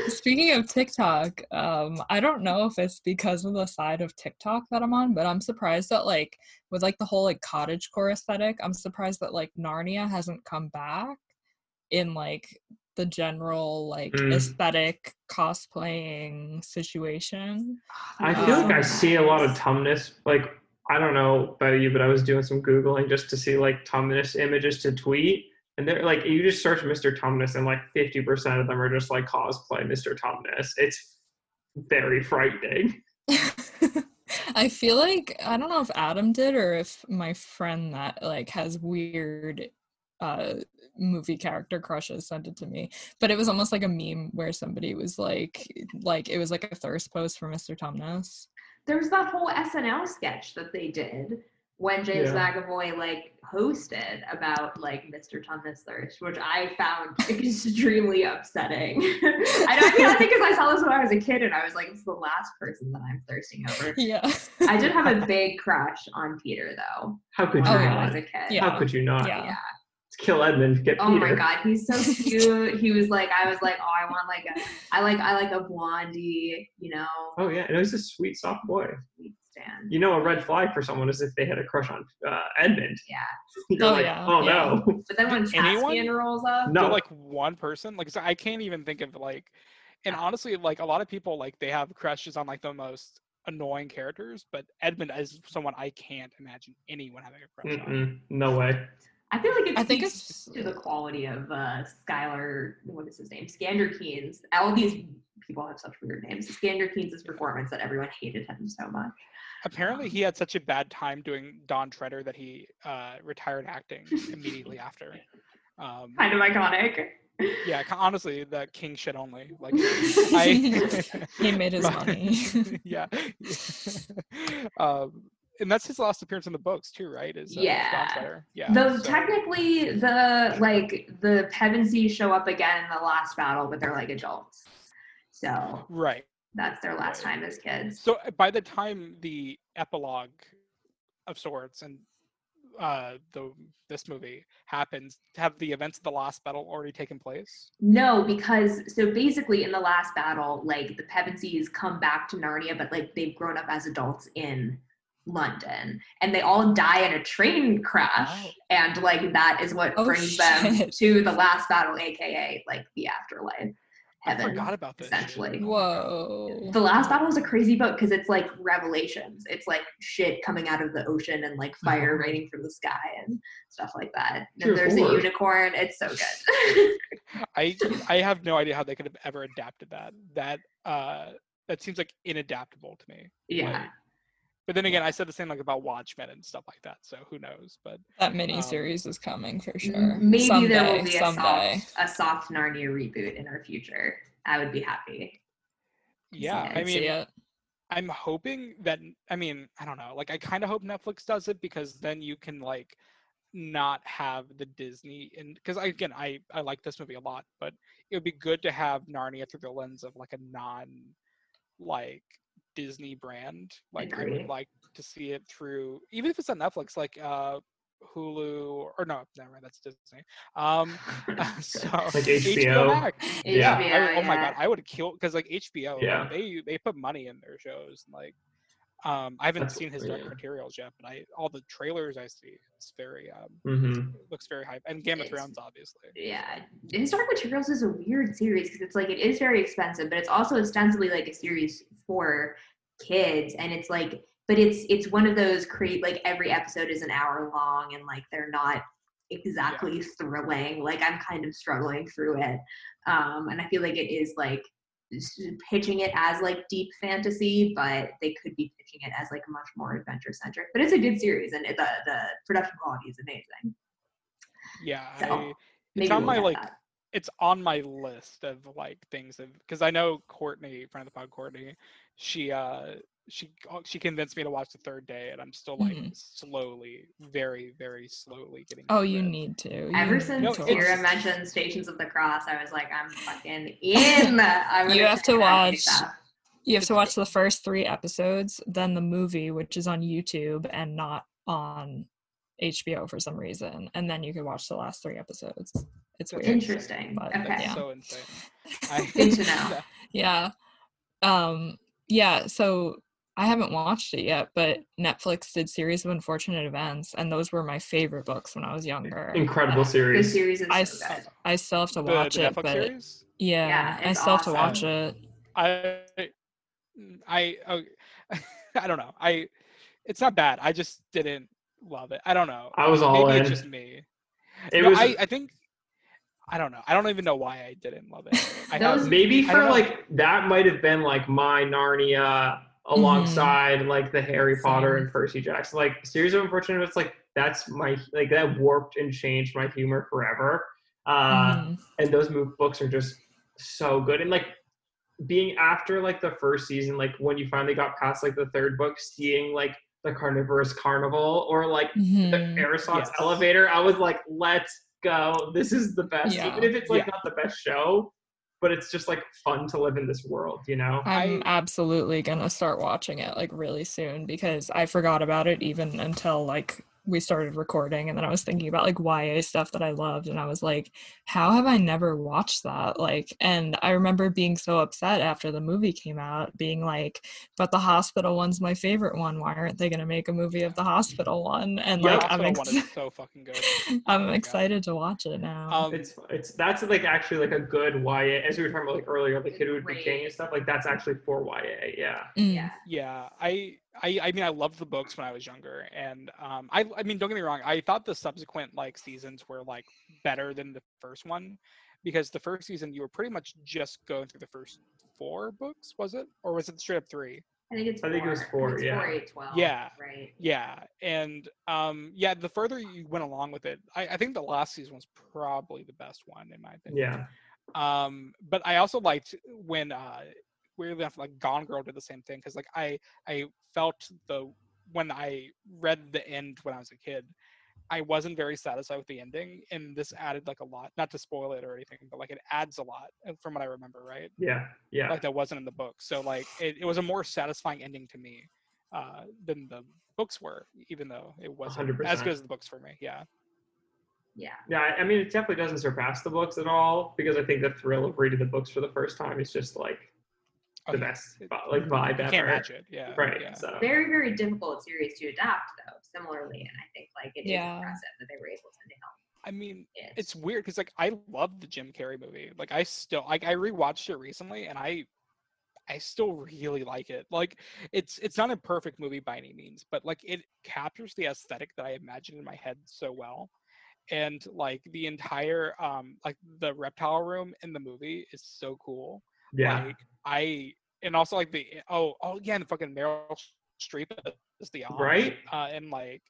Speaking of TikTok, um, I don't know if it's because of the side of TikTok that I'm on, but I'm surprised that like with like the whole like cottage core aesthetic, I'm surprised that like Narnia hasn't come back in like the general like Mm. aesthetic cosplaying situation. I feel like I Um, see a lot of Tumnus. Like I don't know about you, but I was doing some googling just to see like Tumnus images to tweet, and they're like you just search Mr. Tumnus, and like fifty percent of them are just like cosplay Mr. Tumnus. It's very frightening. I feel like I don't know if Adam did or if my friend that like has weird uh movie character crushes sent it to me. But it was almost like a meme where somebody was like like it was like a thirst post for Mr. Tumnus. There was that whole SNL sketch that they did when James Yeah. McAvoy like hosted about like Mr. Tumnus thirst, which I found extremely upsetting. I don't yeah, I think because I saw this when I was a kid and I was like, it's the last person that I'm thirsting over. Yeah. I did have a big crush on Peter though How could when you Oh, I not? was a kid. Yeah. How could you not? Yeah. Yeah. Kill Edmund, get oh Peter. Oh Peter. my god, he's so cute. he was like, I was like, oh, I want like a, I like, I like a blondie, you know, Oh yeah, no, he's a sweet, soft boy. sweet stand. You know, a red flag for someone is if they had a crush on uh, Edmund. Yeah. You're Oh, like, yeah, oh yeah. no, But then when Caspian rolls up, no. To, like one person like so i can't even think of like and honestly like a lot of people like they have crushes on like the most annoying characters but edmund is someone i can't imagine anyone having a crush on Mm-mm, no way. I feel like it I think it's to the quality of uh, Skylar. What is his name? Skander Keynes. All these people have such weird names. Skander Keynes' performance that everyone hated him so much. Apparently he had such a bad time doing Dawn Treader that he uh retired acting immediately after um Kind of iconic. yeah honestly the king shit only like i he made his but- money. yeah um and that's his last appearance in the books too right is uh, Yeah. Yeah Though so- technically, the like the Pevensie show up again in the last battle, but they're like adults. So right that's their last Right. time as kids. So uh, by the time the epilogue of sorts and uh the this movie happens, have the events of the last battle already taken place? No, because so basically in the last battle, like the Pevensies come back to Narnia, but like they've grown up as adults in London, and they all die in a train crash, Oh. and like that is what Oh, brings them to the last battle, aka like the afterlife, I forgot about this. essentially. Whoa. The last battle is a crazy book because it's like revelations. It's like shit coming out of the ocean and like fire raining from the sky and stuff like that. Dear And there's a unicorn. It's so good. I I have no idea how they could have ever adapted that. That uh that seems like inadaptable to me. yeah. Like, but then again, I said the same like about Watchmen and stuff like that. So who knows? But That mini Um, series is coming for sure. Maybe someday, there will be a someday. soft, a soft Narnia reboot in our future. I would be happy. yeah, Yeah, I mean. I'm hoping that I mean, I don't know. Like I kind of hope Netflix does it because then you can like not have the Disney and because I again I I like this movie a lot, but it would be good to have Narnia through the lens of like a non like Disney brand. Like I would like to see it through even if it's on Netflix, like uh Hulu or no, never mind, that's Disney. Um so Like HBO. Max. Yeah. I- oh my god, I would kill because like HBO, Yeah. like, they they put money in their shows. and, Like, um, I haven't That's- seen his yeah. dark Materials yet, but I all the trailers I see, it's very um hmm looks very hype. And Game of Thrones, obviously. Yeah, his dark Materials is a weird series because it's like it is very expensive, but it's also ostensibly like a series for kids, and it's like, but it's it's one of those create like every episode is an hour long, and like they're not exactly thrilling. Like I'm kind of struggling through it, um, and I feel like it is like pitching it as like deep fantasy, but they could be pitching it as like much more adventure centric. But it's a good series, and it, the the production quality is amazing. Yeah, So, I, it's on my like that. it's on my list of like things of because I know Courtney, friend of the pod, Courtney, she uh she uh, she convinced me to watch the third day, and I'm still like Mhm. slowly, very very slowly getting. Oh, you it. need to. Ever You since need No, to it's- Kyra mentioned Stations of the Cross, I was like, I'm fucking in. I'm You have to check it out watch- ASAP. You have to watch the first three episodes, then the movie, which is on YouTube and not on HBO for some reason, and then you can watch the last three episodes. It's weird. Interesting. But, Okay. That's yeah. so insane. I, Good to know. Yeah. Um yeah, so I haven't watched it yet, but Netflix did Series of Unfortunate Events and those were my favorite books when I was younger. Incredible Uh, The series. series is I so s- good. I still have to the, watch the it, Netflix but series. yeah, Yeah, I it's still have to watch it. I I oh, I don't know. I it's not bad. I just didn't love it. I don't know. I was all Maybe in. it's just me. It No, was I, I think I don't know. I don't even know why I didn't love it. I Those- have, maybe for don't like that might have been like my Narnia alongside like the Harry Potter Same. and Percy Jackson. Like series of unfortunate events, like that's my like that warped and changed my humor forever. Uh, Mhm. and those move books are just so good. And like being after like the first season, like when you finally got past like the third book, seeing like the carnivorous carnival or like the Mhm. Ersatz Yes. elevator, I was like, let's go. This is the best. Yeah. Even if it's like Yeah. not the best show, but it's just like fun to live in this world, you know? I'm absolutely gonna start watching it like really soon because I forgot about it even until like we started recording and then I was thinking about like YA stuff that I loved and I was like, how have I never watched that? Like and I remember being so upset after the movie came out, being like, but the hospital one's my favorite one. Why aren't they gonna make a movie of the hospital one? And Yeah, like the I'm ex- one is so fucking good. I'm Oh my God. excited to watch it now. Um, It's it's that's like actually like a good YA as we were talking about like earlier, the kid who would be Great. king and stuff, like that's actually for YA, yeah. Mm. Yeah. Yeah, I, I, I mean, I loved the books when I was younger, and um, I, I mean, don't get me wrong, I thought the subsequent like seasons were like better than the first one, because the first season you were pretty much just going through the first four books, was it, or was it straight up three? I think it's I think it was four, It's yeah. four, eight, twelve. Yeah. Right. Yeah, and um, yeah, the further you went along with it, I, I think the last season was probably the best one in my opinion. Yeah. um but i also liked when uh weirdly enough like gone girl did the same thing because like i i felt the when i read the end when i was a kid i wasn't very satisfied with the ending and this added like a lot not to spoil it or anything but like it adds a lot uh, from what i remember right Yeah. Yeah. like that wasn't in the book so like it, it was a more satisfying ending to me uh than the books were even though it wasn't as 100%. good as the books for me yeah Yeah. Yeah, I- I mean, it definitely doesn't surpass the books at all because I think the thrill of reading the books for the first time is just like the Okay. best, It- like vibe you ever. can't match it yeah Right. yeah. So Very, very difficult series to adapt, though. Similarly, and I think like it is Yeah. impressive that they were able to nail i mean it. it's weird because like I love the Jim Carrey movie. Like I still like I rewatched it recently and I I still really like it. Like it's it's not a perfect movie by any means, but like it captures the aesthetic that I imagined in my head so well. And like the entire um like the reptile room in the movie is so cool. Yeah, Like I and also like the oh oh yeah, and the fucking Meryl Streep is the aunt, Right? Uh, and like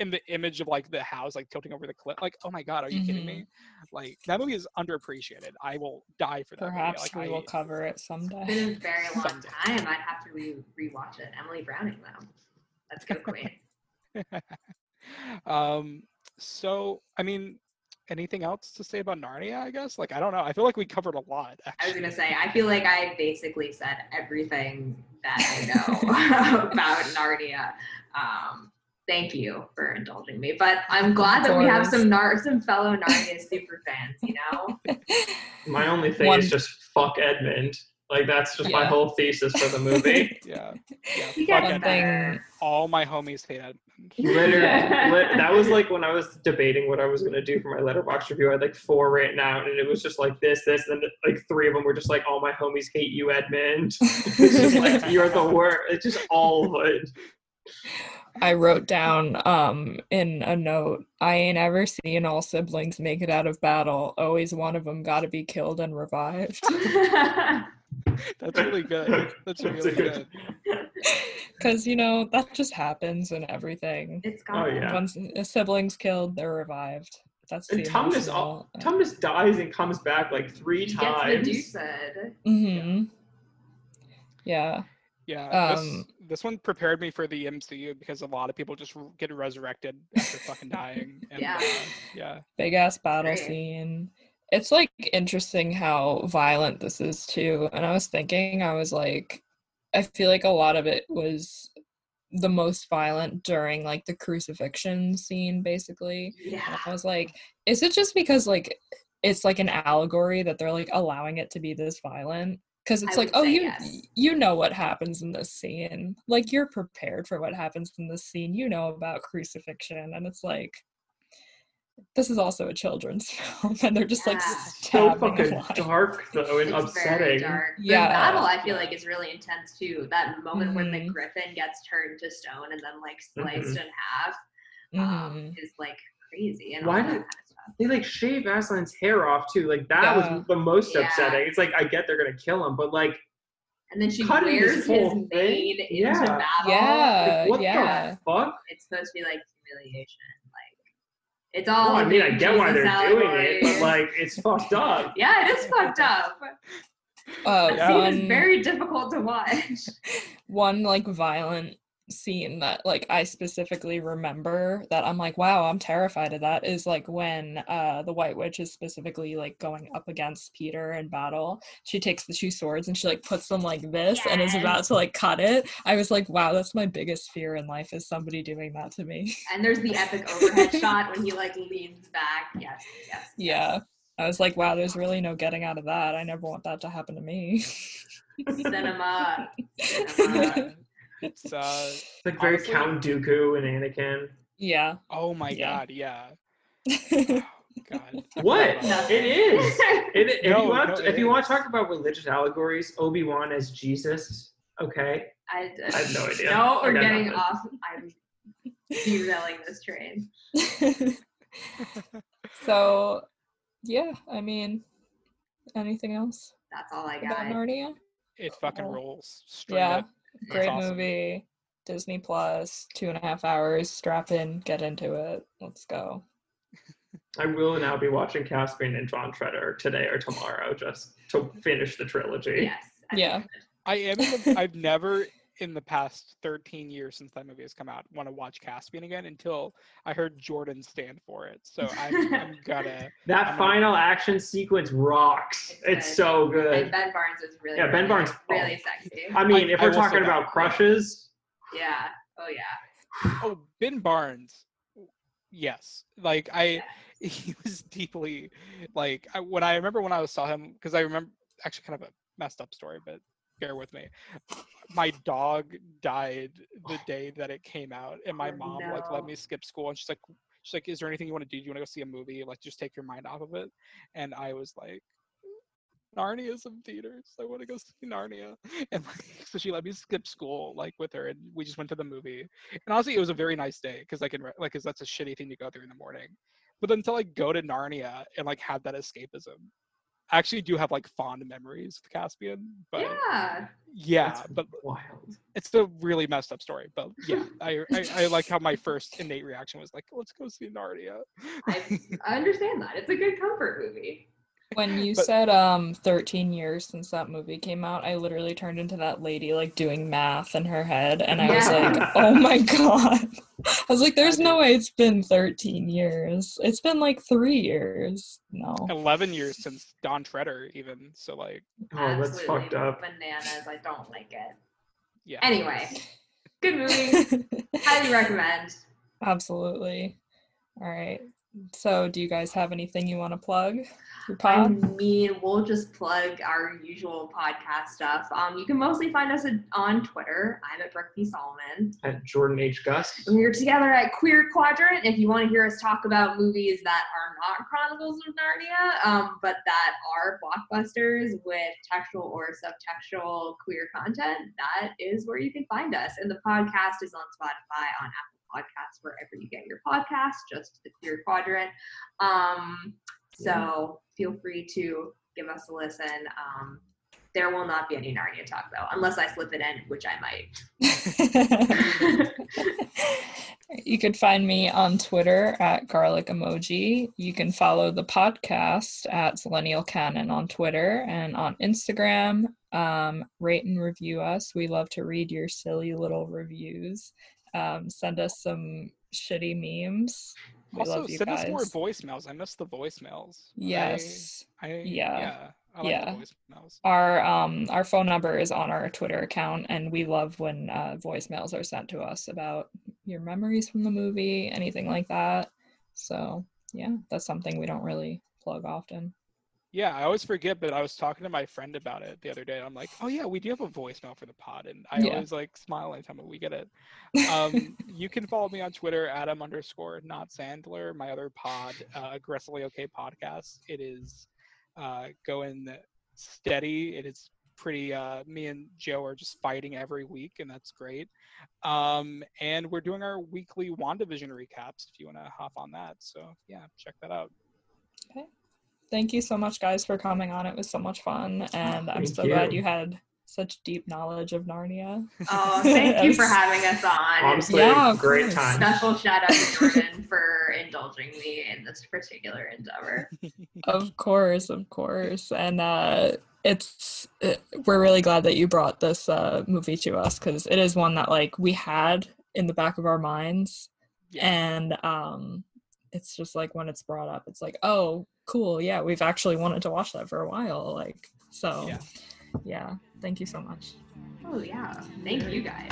in the image of like the house like tilting over the cliff. Like oh my god, are you kidding Mhm. me? Like that movie is underappreciated. I will die for that. movie. Perhaps Like, we I, will cover it It's been someday. a very long Someday. time. I'd have to re rewatch it. Emily Browning, though. Let's go, Queen. um. So I mean, anything else to say about Narnia? I guess. Like I don't know. I feel like we covered a lot. Actually. I was gonna say, I feel like I basically said everything that I know about Narnia. Um, thank you for indulging me, but I'm glad that we have some Nar- some fellow Narnia super fans. You know, my only thing One- is just fuck Edmund. Like that's just my whole thesis for the movie. Yeah. Yeah. he fuck gets Edmund. All my homies hate Edmund. Literally, lit- that was like when I was debating what I was gonna do for my Letterboxd review. I had like four written out, and it was just like this, this, and then like three of them were just like, "All my homies hate you, Edmund." it's just like you're the worst. It's just all of it. I wrote down um in a note, I ain't ever seen all siblings make it out of battle. Always one of them got to be killed and revived. That's really good. That's That's really good- good. Because, you know, that just happens in everything. it's Oh, got yeah. Once a sibling's killed, they're revived. That's the And Thomas, all, emotional- Thomas dies and comes back like three He gets times. Mm-hmm. Yeah. Yeah. Um, this, this one prepared me for the MCU because a lot of people just get resurrected after fucking dying. And, Yeah. Uh, yeah. big ass battle Great. scene. It's like interesting how violent this is too. And I was thinking, I was like, I feel like a lot of it was the most violent during like the crucifixion scene, basically. Yeah. I was like, is it just because like it's like an allegory that they're like allowing it to be this violent? Because it's I like, oh, you yes. you know what happens in this scene. Like you're prepared for what happens in this scene. You know about crucifixion, and it's like this is also a children's film, and they're just like so fucking alive. dark though and It's very upsetting. dark. Yeah. The battle I feel like is really intense too. That moment when the griffin gets turned to stone and then like sliced Mhm. in half um, is like crazy and Why all did- kind of. They like shave Aslan's hair off too. Like that Yeah. was the most Yeah. upsetting. It's like I get they're gonna kill him, but like And then she Cutting wears his his whole mane thing? into Yeah. battle. Yeah, Like, what yeah. the fuck? It's supposed to be like humiliation. Like it's all. Well, I a mean, I big get why they're doing it, but like, it's fucked up. yeah, it is fucked up. Uh, That Yeah. scene one, is very difficult to watch. one like violent scene that like I specifically remember that I'm like, wow, I'm terrified of that is like when uh the White Witch is specifically like going up against Peter in battle. She takes the two swords and she like puts them like this and is about to like cut it. I was like, wow, that's my biggest fear in life is somebody doing that to me. And there's the epic overhead shot when he like leans back. Yes, yes. yeah. I was like, wow, there's really no getting out of that. I never want that to happen to me. Cinema. Cinema. It's uh It's like very Honestly- Count Dooku and Anakin. yeah. oh my Yeah. god, yeah. Oh, god. What? forgot It is. It, if No, you want, no, to, it if you want to talk about religious allegories, Obi Wan as Jesus. Okay, I, I have no idea. No, we're getting nothing. off. I'm derailing this train. so yeah, I mean anything else That's all I about got. Narnia? It fucking Cool. rolls. Straight Yeah. up. Great awesome. movie. Disney Plus, two and a half hours. Strap in, get into it. Let's go. I will now be watching Caspian and Dawn Treader today or tomorrow just to finish the trilogy. Yes. I Yeah. I am in the, I've never in the past 13 years since that movie has come out want to watch Caspian again until I heard Jordan stand for it. So I'm, I'm gonna That I'm gonna- final action sequence rocks. It's It's, good. so And good. Ben Barnes is really, Yeah, Ben really, Barnes- really sexy. I mean, I- if we're talking about yeah. crushes, Yeah. Oh yeah. oh Ben Barnes. Yes, like I Yes. he was deeply like I, when I remember when I saw him because I remember actually kind of a messed up story, but bear with me. My dog died the oh. day that it came out, and my Oh, mom like let me skip school, and she's like, she's like, "Is there anything you want to do? Do you want to go see a movie? Like, just take your mind off of it." And I was like. Narnia's in theaters. I want to go see Narnia, and like, so she let me skip school like with her, and we just went to the movie. And honestly, it was a very nice day because I can re- like, cause that's a shitty thing to go through in the morning. But then to like go to Narnia and like have that escapism, actually do have like fond memories of Caspian. But yeah, Yeah. that's but wild. it's a really messed up story. But yeah, I, I I like how my first innate reaction was like, let's go see Narnia. I, I understand that. It's a good comfort movie. When you But- said um 13 years since that movie came out, I literally turned into that lady like doing math in her head and I was like, "Oh my god." I was like, there's no way it's been 13 years. It's been like 3 years. No. Eleven years since Dawn Treader, even so, like Oh, that's Absolutely fucked up. Bananas. I don't like it. yeah. Anyway, good movie. Highly recommend. Absolutely. All right. So, do you guys have anything you want to plug? I mean, we'll just plug our usual podcast stuff. Um, you can mostly find us at, on Twitter. I'm at Brooke P. Solomon. At Jordan H. Gus. We're together at Queer Quadrant. If you want to hear us talk about movies that are not Chronicles of Narnia, um, but that are blockbusters with textual or subtextual queer content, that is where you can find us. And the podcast is on Spotify, on Apple Podcasts, wherever you get your podcasts, just the Queer Quadrant. Um, so feel free to give us a listen. Um, there will not be any Narnia talk though, unless I slip it in, which I might. you could find me on Twitter at garlic emoji. You can follow the podcast at Zillennial Canon on Twitter and on Instagram. Um, rate and review us. We love to read your silly little reviews. Um, send us some shitty memes. We also, love you send guys. us more voicemails. I miss the voicemails. Yes. I, Yeah. yeah. I like Yeah. our um our phone number is on our twitter account and we love when uh, voicemails are sent to us about your memories from the movie anything like that so yeah that's something we don't really plug often Yeah, I always forget, but I was talking to my friend about it the other day. I'm like, oh yeah, we do have a voicemail for the pod, and I Yeah. always like smile anytime we get it. Um, you can follow me on Twitter, Adam underscore not Sandler. My other pod, uh, aggressively okay podcast. It is uh, going steady. It is pretty. Uh, me and Joe are just fighting every week, and that's great. Um, and we're doing our weekly WandaVision recaps. If you want to hop on that, so yeah, check that out. Thank you so much guys for coming on it was so much fun and i'm Thank so glad you. you had such deep knowledge of Narnia. Oh, thank you for having us on. Honestly, Yeah, of great time. Special shout out to Jordan for indulging me in this particular endeavor. Of course, of course. And uh it's uh, we're really glad that you brought this uh movie to us cuz it is one that like we had in the back of our minds Yeah. and um it's just like when it's brought up it's like, "Oh, cool. Yeah, we've actually wanted to watch that for a while." Like so Yeah. yeah. Thank you so much. Oh yeah, thank you guys.